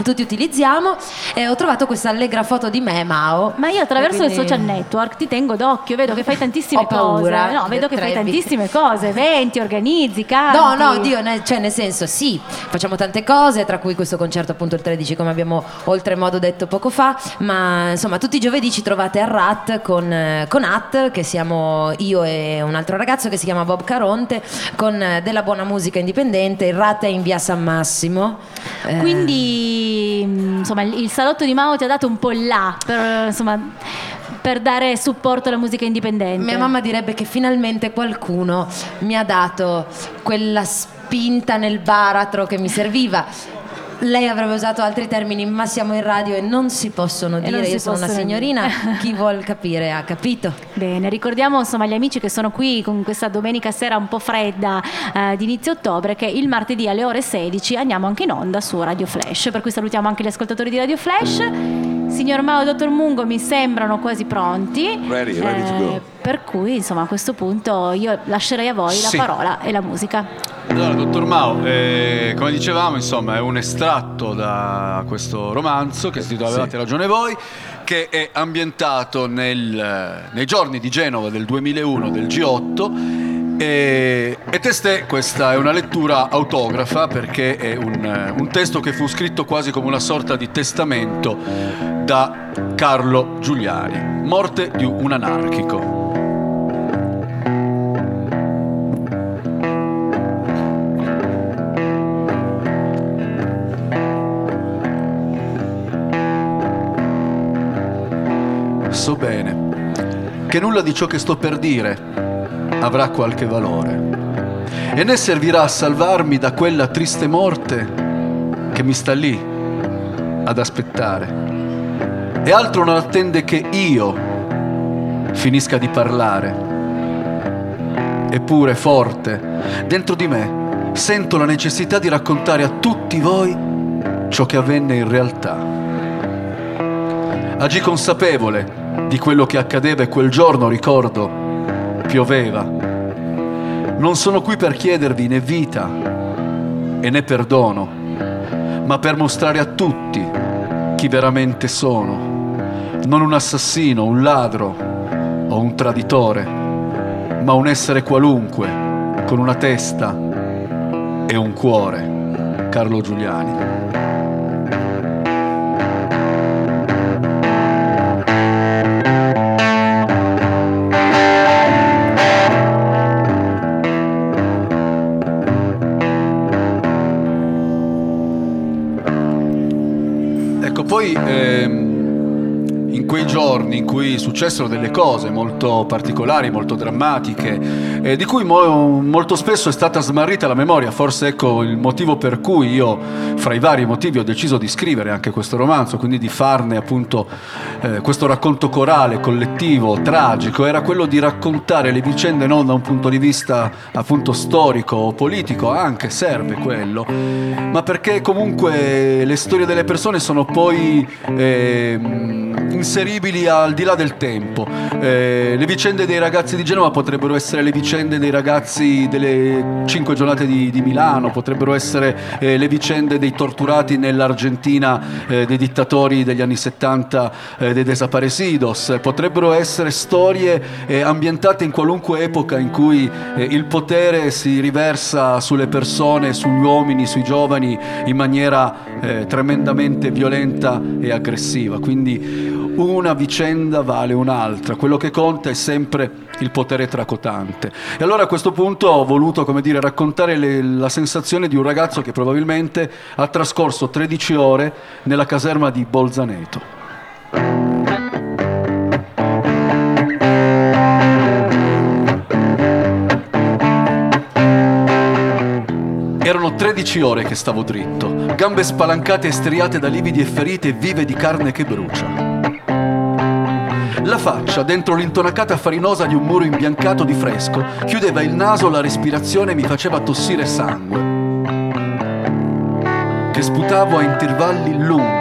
tutti utilizziamo e ho trovato questa allegra foto di me, Mao. Ma io attraverso E il quindi- social network ti tengo d'occhio, vedo che fai tantissime Ho paura, cose. No, vedo che fai tantissime cose, eventi, organizzi, canti. No, no, Dio, ne- cioè nel senso sì, facciamo tante cose, tra cui questo concerto appunto il 13 come abbiamo oltremodo detto poco fa, ma insomma tutti i giovedì ci trovate a RAT con, eh, con At, che siamo io e un altro ragazzo che si chiama Bob Caronte, con eh, della buona musica indipendente, il RAT è in via San Massimo. Eh, Quindi, mh, insomma, il il salotto di Mao ti ha dato un po' là per, insomma, per dare supporto alla musica indipendente. Mia mamma direbbe che finalmente qualcuno mi ha dato quella spinta nel baratro che mi serviva. Lei avrebbe usato altri termini, ma siamo in radio e non si possono dire. si Io sono una signorina, dire. chi vuol capire ha capito. Bene, ricordiamo insomma agli amici che sono qui con questa domenica sera un po' fredda eh, di inizio ottobre che il martedì alle ore 16 andiamo anche in onda su Radio Flash, per cui salutiamo anche gli ascoltatori di Radio Flash. Signor Mao e Dottor Mungo mi sembrano quasi pronti. Eh, Ready, ready to go. Per cui insomma a questo punto io lascerei a voi Sì. la parola e la musica. Allora, dottor Mao, eh, come dicevamo, insomma, è un estratto da questo romanzo che si intitola Avevate ragione voi, che è ambientato nel- nei giorni di Genova del 2001 del G8 e, e testè questa è una lettura autografa perché è un, un testo che fu scritto quasi come una sorta di testamento da Carlo Giuliani, morte di un anarchico. Che nulla di ciò che sto per dire avrà qualche valore e né servirà a salvarmi da quella triste morte che mi sta lì ad aspettare. E altro non attende che io finisca di parlare. Eppure forte, dentro di me, sento la necessità di raccontare a tutti voi ciò che avvenne in realtà. Agì consapevole di quello che accadeva e quel giorno, ricordo, pioveva. Non sono qui per chiedervi né vita e né perdono, ma per mostrare a tutti chi veramente sono. Non un assassino, un ladro o un traditore, ma un essere qualunque, con una testa e un cuore. Carlo Giuliani. Successero delle cose molto particolari, molto drammatiche, eh, di cui mo- molto spesso è stata smarrita la memoria. Forse ecco il motivo per cui io, fra i vari motivi, ho deciso di scrivere anche questo romanzo, quindi di farne appunto eh, questo racconto corale, collettivo, tragico, era quello di raccontare le vicende non da un punto di vista appunto storico o politico, anche serve quello, ma perché comunque le storie delle persone sono poi eh, inseribili al di là del tempo. Eh, le vicende dei ragazzi di Genova potrebbero essere le vicende dei ragazzi delle cinque giornate di, di Milano, potrebbero essere eh, le vicende dei torturati nell'Argentina eh, dei dittatori degli anni 70 eh, dei desaparecidos, potrebbero essere storie eh, ambientate in qualunque epoca in cui eh, il potere si riversa sulle persone, sugli uomini, sui giovani in maniera eh, tremendamente violenta e aggressiva. Quindi una vicenda vale un'altra, quello che conta è sempre il potere tracotante. E allora a questo punto ho voluto, come dire, raccontare le- la sensazione di un ragazzo che probabilmente ha trascorso 13 ore nella caserma di Bolzaneto. Erano 13 ore che stavo dritto, gambe spalancate e striate da lividi e ferite vive di carne che brucia. La faccia, dentro l'intonacata farinosa di un muro imbiancato di fresco, chiudeva il naso, la respirazione mi faceva tossire sangue. Che sputavo a intervalli lunghi,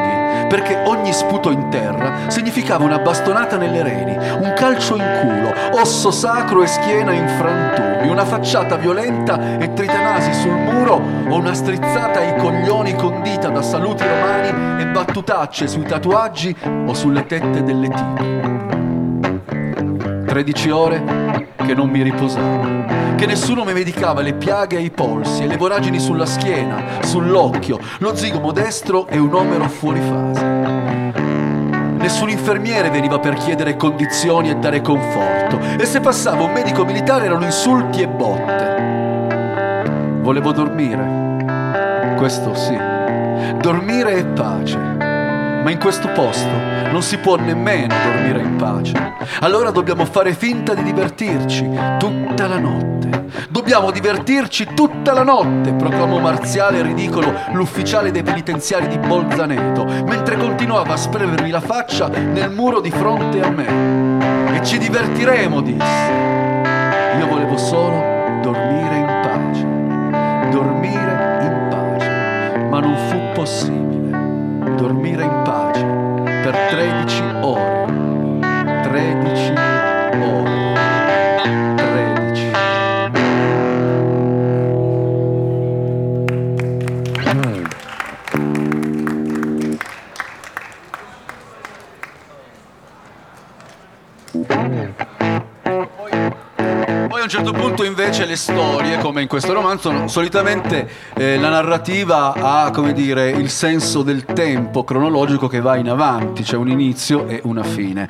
perché ogni sputo in terra significava una bastonata nelle reni, un calcio in culo, osso sacro e schiena in frantumi, una facciata violenta e tritanasi sul muro o una strizzata ai coglioni condita da saluti romani e battutacce sui tatuaggi o sulle tette delle tipe. 13 ore che non mi riposavo, che nessuno mi medicava le piaghe ai polsi e le voragini sulla schiena, sull'occhio, lo zigomo destro e un omero fuori fase. Nessun infermiere veniva per chiedere condizioni e dare conforto, e se passava un medico militare erano insulti e botte. Volevo dormire, questo sì, dormire e pace. Ma in questo posto non si può nemmeno dormire in pace. Allora dobbiamo fare finta di divertirci tutta la notte. Dobbiamo divertirci tutta la notte, proclamò marziale e ridicolo l'ufficiale dei penitenziari di Bolzaneto, mentre continuava a spremermi la faccia nel muro di fronte a me. E ci divertiremo, disse. Io volevo solo dormire in pace. Dormire in pace. Ma non fu possibile dormire in pace per 13 ore. 13 ore. Invece le storie, come in questo romanzo, solitamente eh, la narrativa ha, come dire, il senso del tempo cronologico che va in avanti, c'è un inizio e una fine.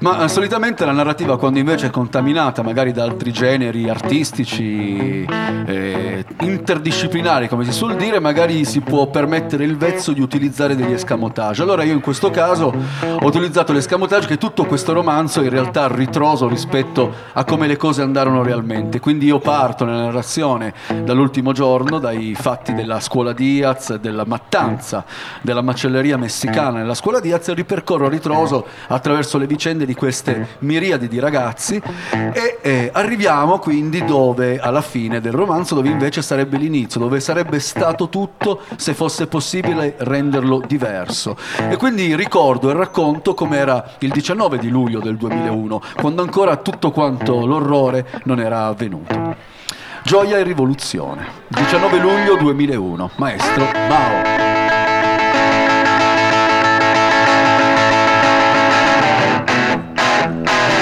Ma eh, solitamente la narrativa, quando invece è contaminata magari da altri generi artistici, eh, interdisciplinari, come si suol dire, magari si può permettere il vezzo di utilizzare degli escamotage. Allora io in questo caso ho utilizzato l'escamotage che tutto questo romanzo in realtà ritroso rispetto a come le cose andarono realmente. Quindi io parto nella narrazione dall'ultimo giorno, dai fatti della scuola Diaz, della mattanza della macelleria messicana nella scuola Diaz e ripercorro a ritroso attraverso le vicende di queste miriadi di ragazzi e eh, arriviamo quindi dove alla fine del romanzo dove invece sarebbe l'inizio, dove sarebbe stato tutto se fosse possibile renderlo diverso. E quindi ricordo e racconto com'era il 19 di luglio del 2001, quando ancora tutto quanto l'orrore non era avvenuto. Gioia e rivoluzione. 19 luglio 2001. Maestro Mao.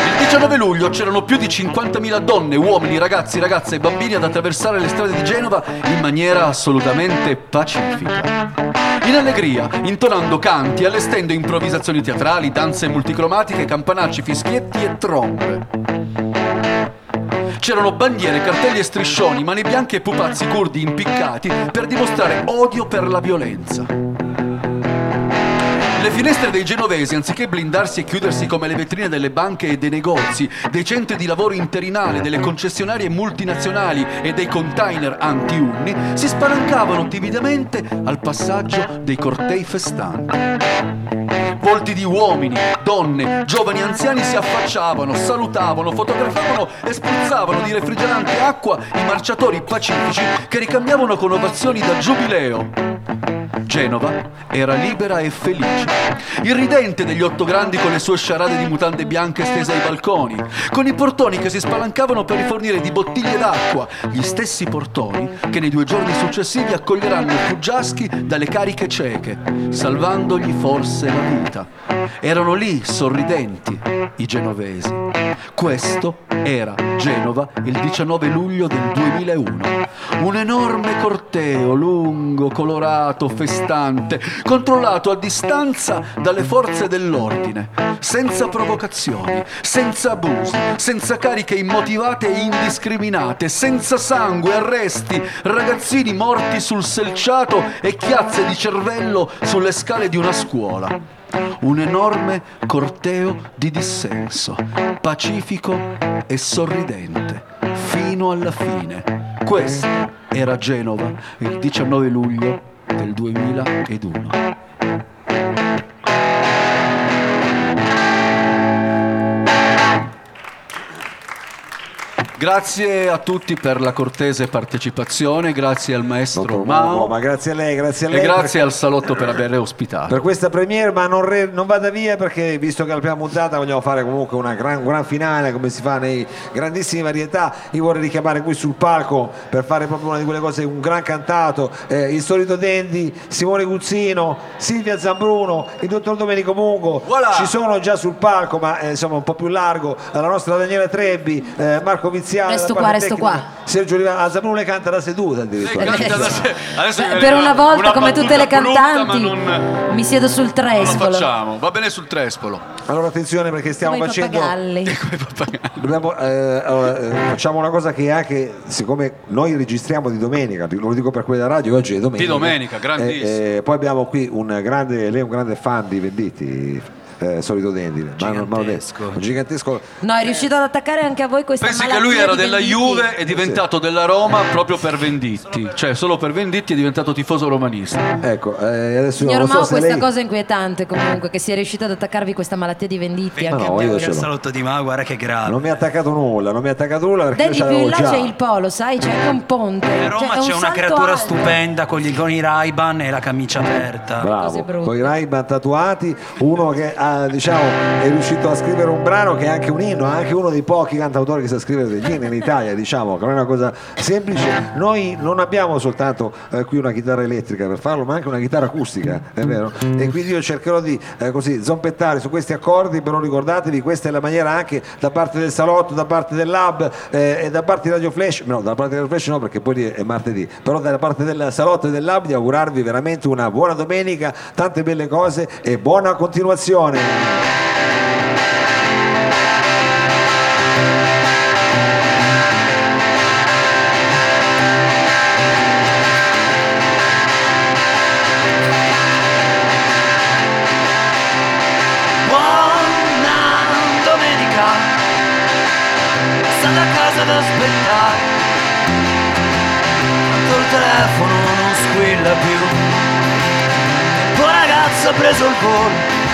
Il 19 luglio c'erano più di 50.000 donne, uomini, ragazzi, ragazze e bambini ad attraversare le strade di Genova in maniera assolutamente pacifica. In allegria, intonando canti, allestendo improvvisazioni teatrali, danze multicromatiche, campanacci, fischietti e trombe. C'erano bandiere, cartelli e striscioni, mani bianche e pupazzi curdi impiccati per dimostrare odio per la violenza. Le finestre dei genovesi, anziché blindarsi e chiudersi come le vetrine delle banche e dei negozi, dei centri di lavoro interinale, delle concessionarie multinazionali e dei container anti-unni, si spalancavano timidamente al passaggio dei cortei festanti. Volti di uomini, donne, giovani anziani si affacciavano, salutavano, fotografavano e spruzzavano di refrigerante acqua i marciatori pacifici che ricambiavano con ovazioni da giubileo. Genova era libera e felice, irridente degli otto grandi con le sue sciarade di mutande bianche stese ai balconi, con i portoni che si spalancavano per rifornire di bottiglie d'acqua, gli stessi portoni che nei due giorni successivi accoglieranno fuggiaschi dalle cariche cieche, salvandogli forse la vita. Erano lì sorridenti i genovesi. Questo era Genova il 19 luglio del 2001. Un enorme corteo lungo, colorato, festante, controllato a distanza dalle forze dell'ordine, senza provocazioni, senza abusi, senza cariche immotivate e indiscriminate, senza sangue, arresti, ragazzini morti sul selciato e chiazze di cervello sulle scale di una scuola. Un enorme corteo di dissenso, pacifico e sorridente, fino alla fine. Questa era Genova il 19 luglio del 2001. Grazie a tutti per la cortese partecipazione, grazie al maestro Mao ma grazie a lei, grazie a lei. e grazie al salotto per aver ospitato. per questa premiere, ma non, re- non vada via perché visto che è la prima puntata vogliamo fare comunque una gran, gran finale come si fa nei grandissime varietà. Io vorrei richiamare qui sul palco per fare proprio una di quelle cose, un gran cantato, eh, il solito Dendi, Simone Guzzino, Silvia Zambruno, il dottor Domenico Mungo. Voilà. Ci sono già sul palco, ma eh, insomma un po' più largo, la nostra Daniela Trebbi, eh, Marco Viziale. Resto qua, resto tecnica, qua. Sergio Rivera, ah, Zambruno le canta da seduta addirittura. Lei canta da sé. Adesso mi Per viene una volta, una come tutte le brutta, cantanti, ma non, mi siedo sul non lo trespolo. facciamo. Va bene sul trespolo. Allora attenzione perché stiamo Come i facendo... pappagalli. Dobbiamo, eh, allora, eh, facciamo una cosa che anche, siccome noi registriamo di domenica, lo dico per quella radio, oggi è domenica. Di domenica, grandissimo. Eh, eh, poi abbiamo qui un grande, lei è un grande fan di Venditti, eh, solito Dendine. Ma non- ma Gigantesco. Un gigantesco. No, è riuscito ad attaccare anche a voi questa Pensi che lui era della Venditti? Juve e è diventato della Roma proprio per Venditti. Cioè, solo per Venditti è diventato tifoso romanista. Ecco, eh, adesso Signor non so se questa lei... cosa è inquietante comunque, che sia riuscito ad attaccarvi questa malattia di Venditti Ma anche no, a io Il l'ho. salotto di Mao, guarda che grave. Non mi ha attaccato nulla, non mi ha attaccato nulla perché più in là già. c'è il polo, sai? C'è anche un ponte. A Roma Cioè, un c'è una creatura alto. stupenda con, gli, con i Ray-Ban e la camicia aperta. cose Bravo, brutte. con i Ray-Ban tatuati, uno che ha, diciamo, è riuscito a scrivere un brano che è anche un inno, anche uno dei pochi cantautori che sa scrivere degli inni in Italia, diciamo, che non è una cosa semplice. Noi non abbiamo soltanto eh, qui una chitarra elettrica per farlo, ma anche una chitarra acustica, è vero? E quindi io cercherò di eh, così zompettare su questi accordi, però ricordatevi, questa è la maniera anche da parte del salotto, da parte del lab eh, e da parte di Radio Flash, no, da parte di Radio Flash no perché poi è martedì, però da parte del salotto e del lab di augurarvi veramente una buona domenica, tante belle cose e buona continuazione. Casa ad aspettare. Tanto telefono non squilla più. Tuo ragazzo ha preso il volo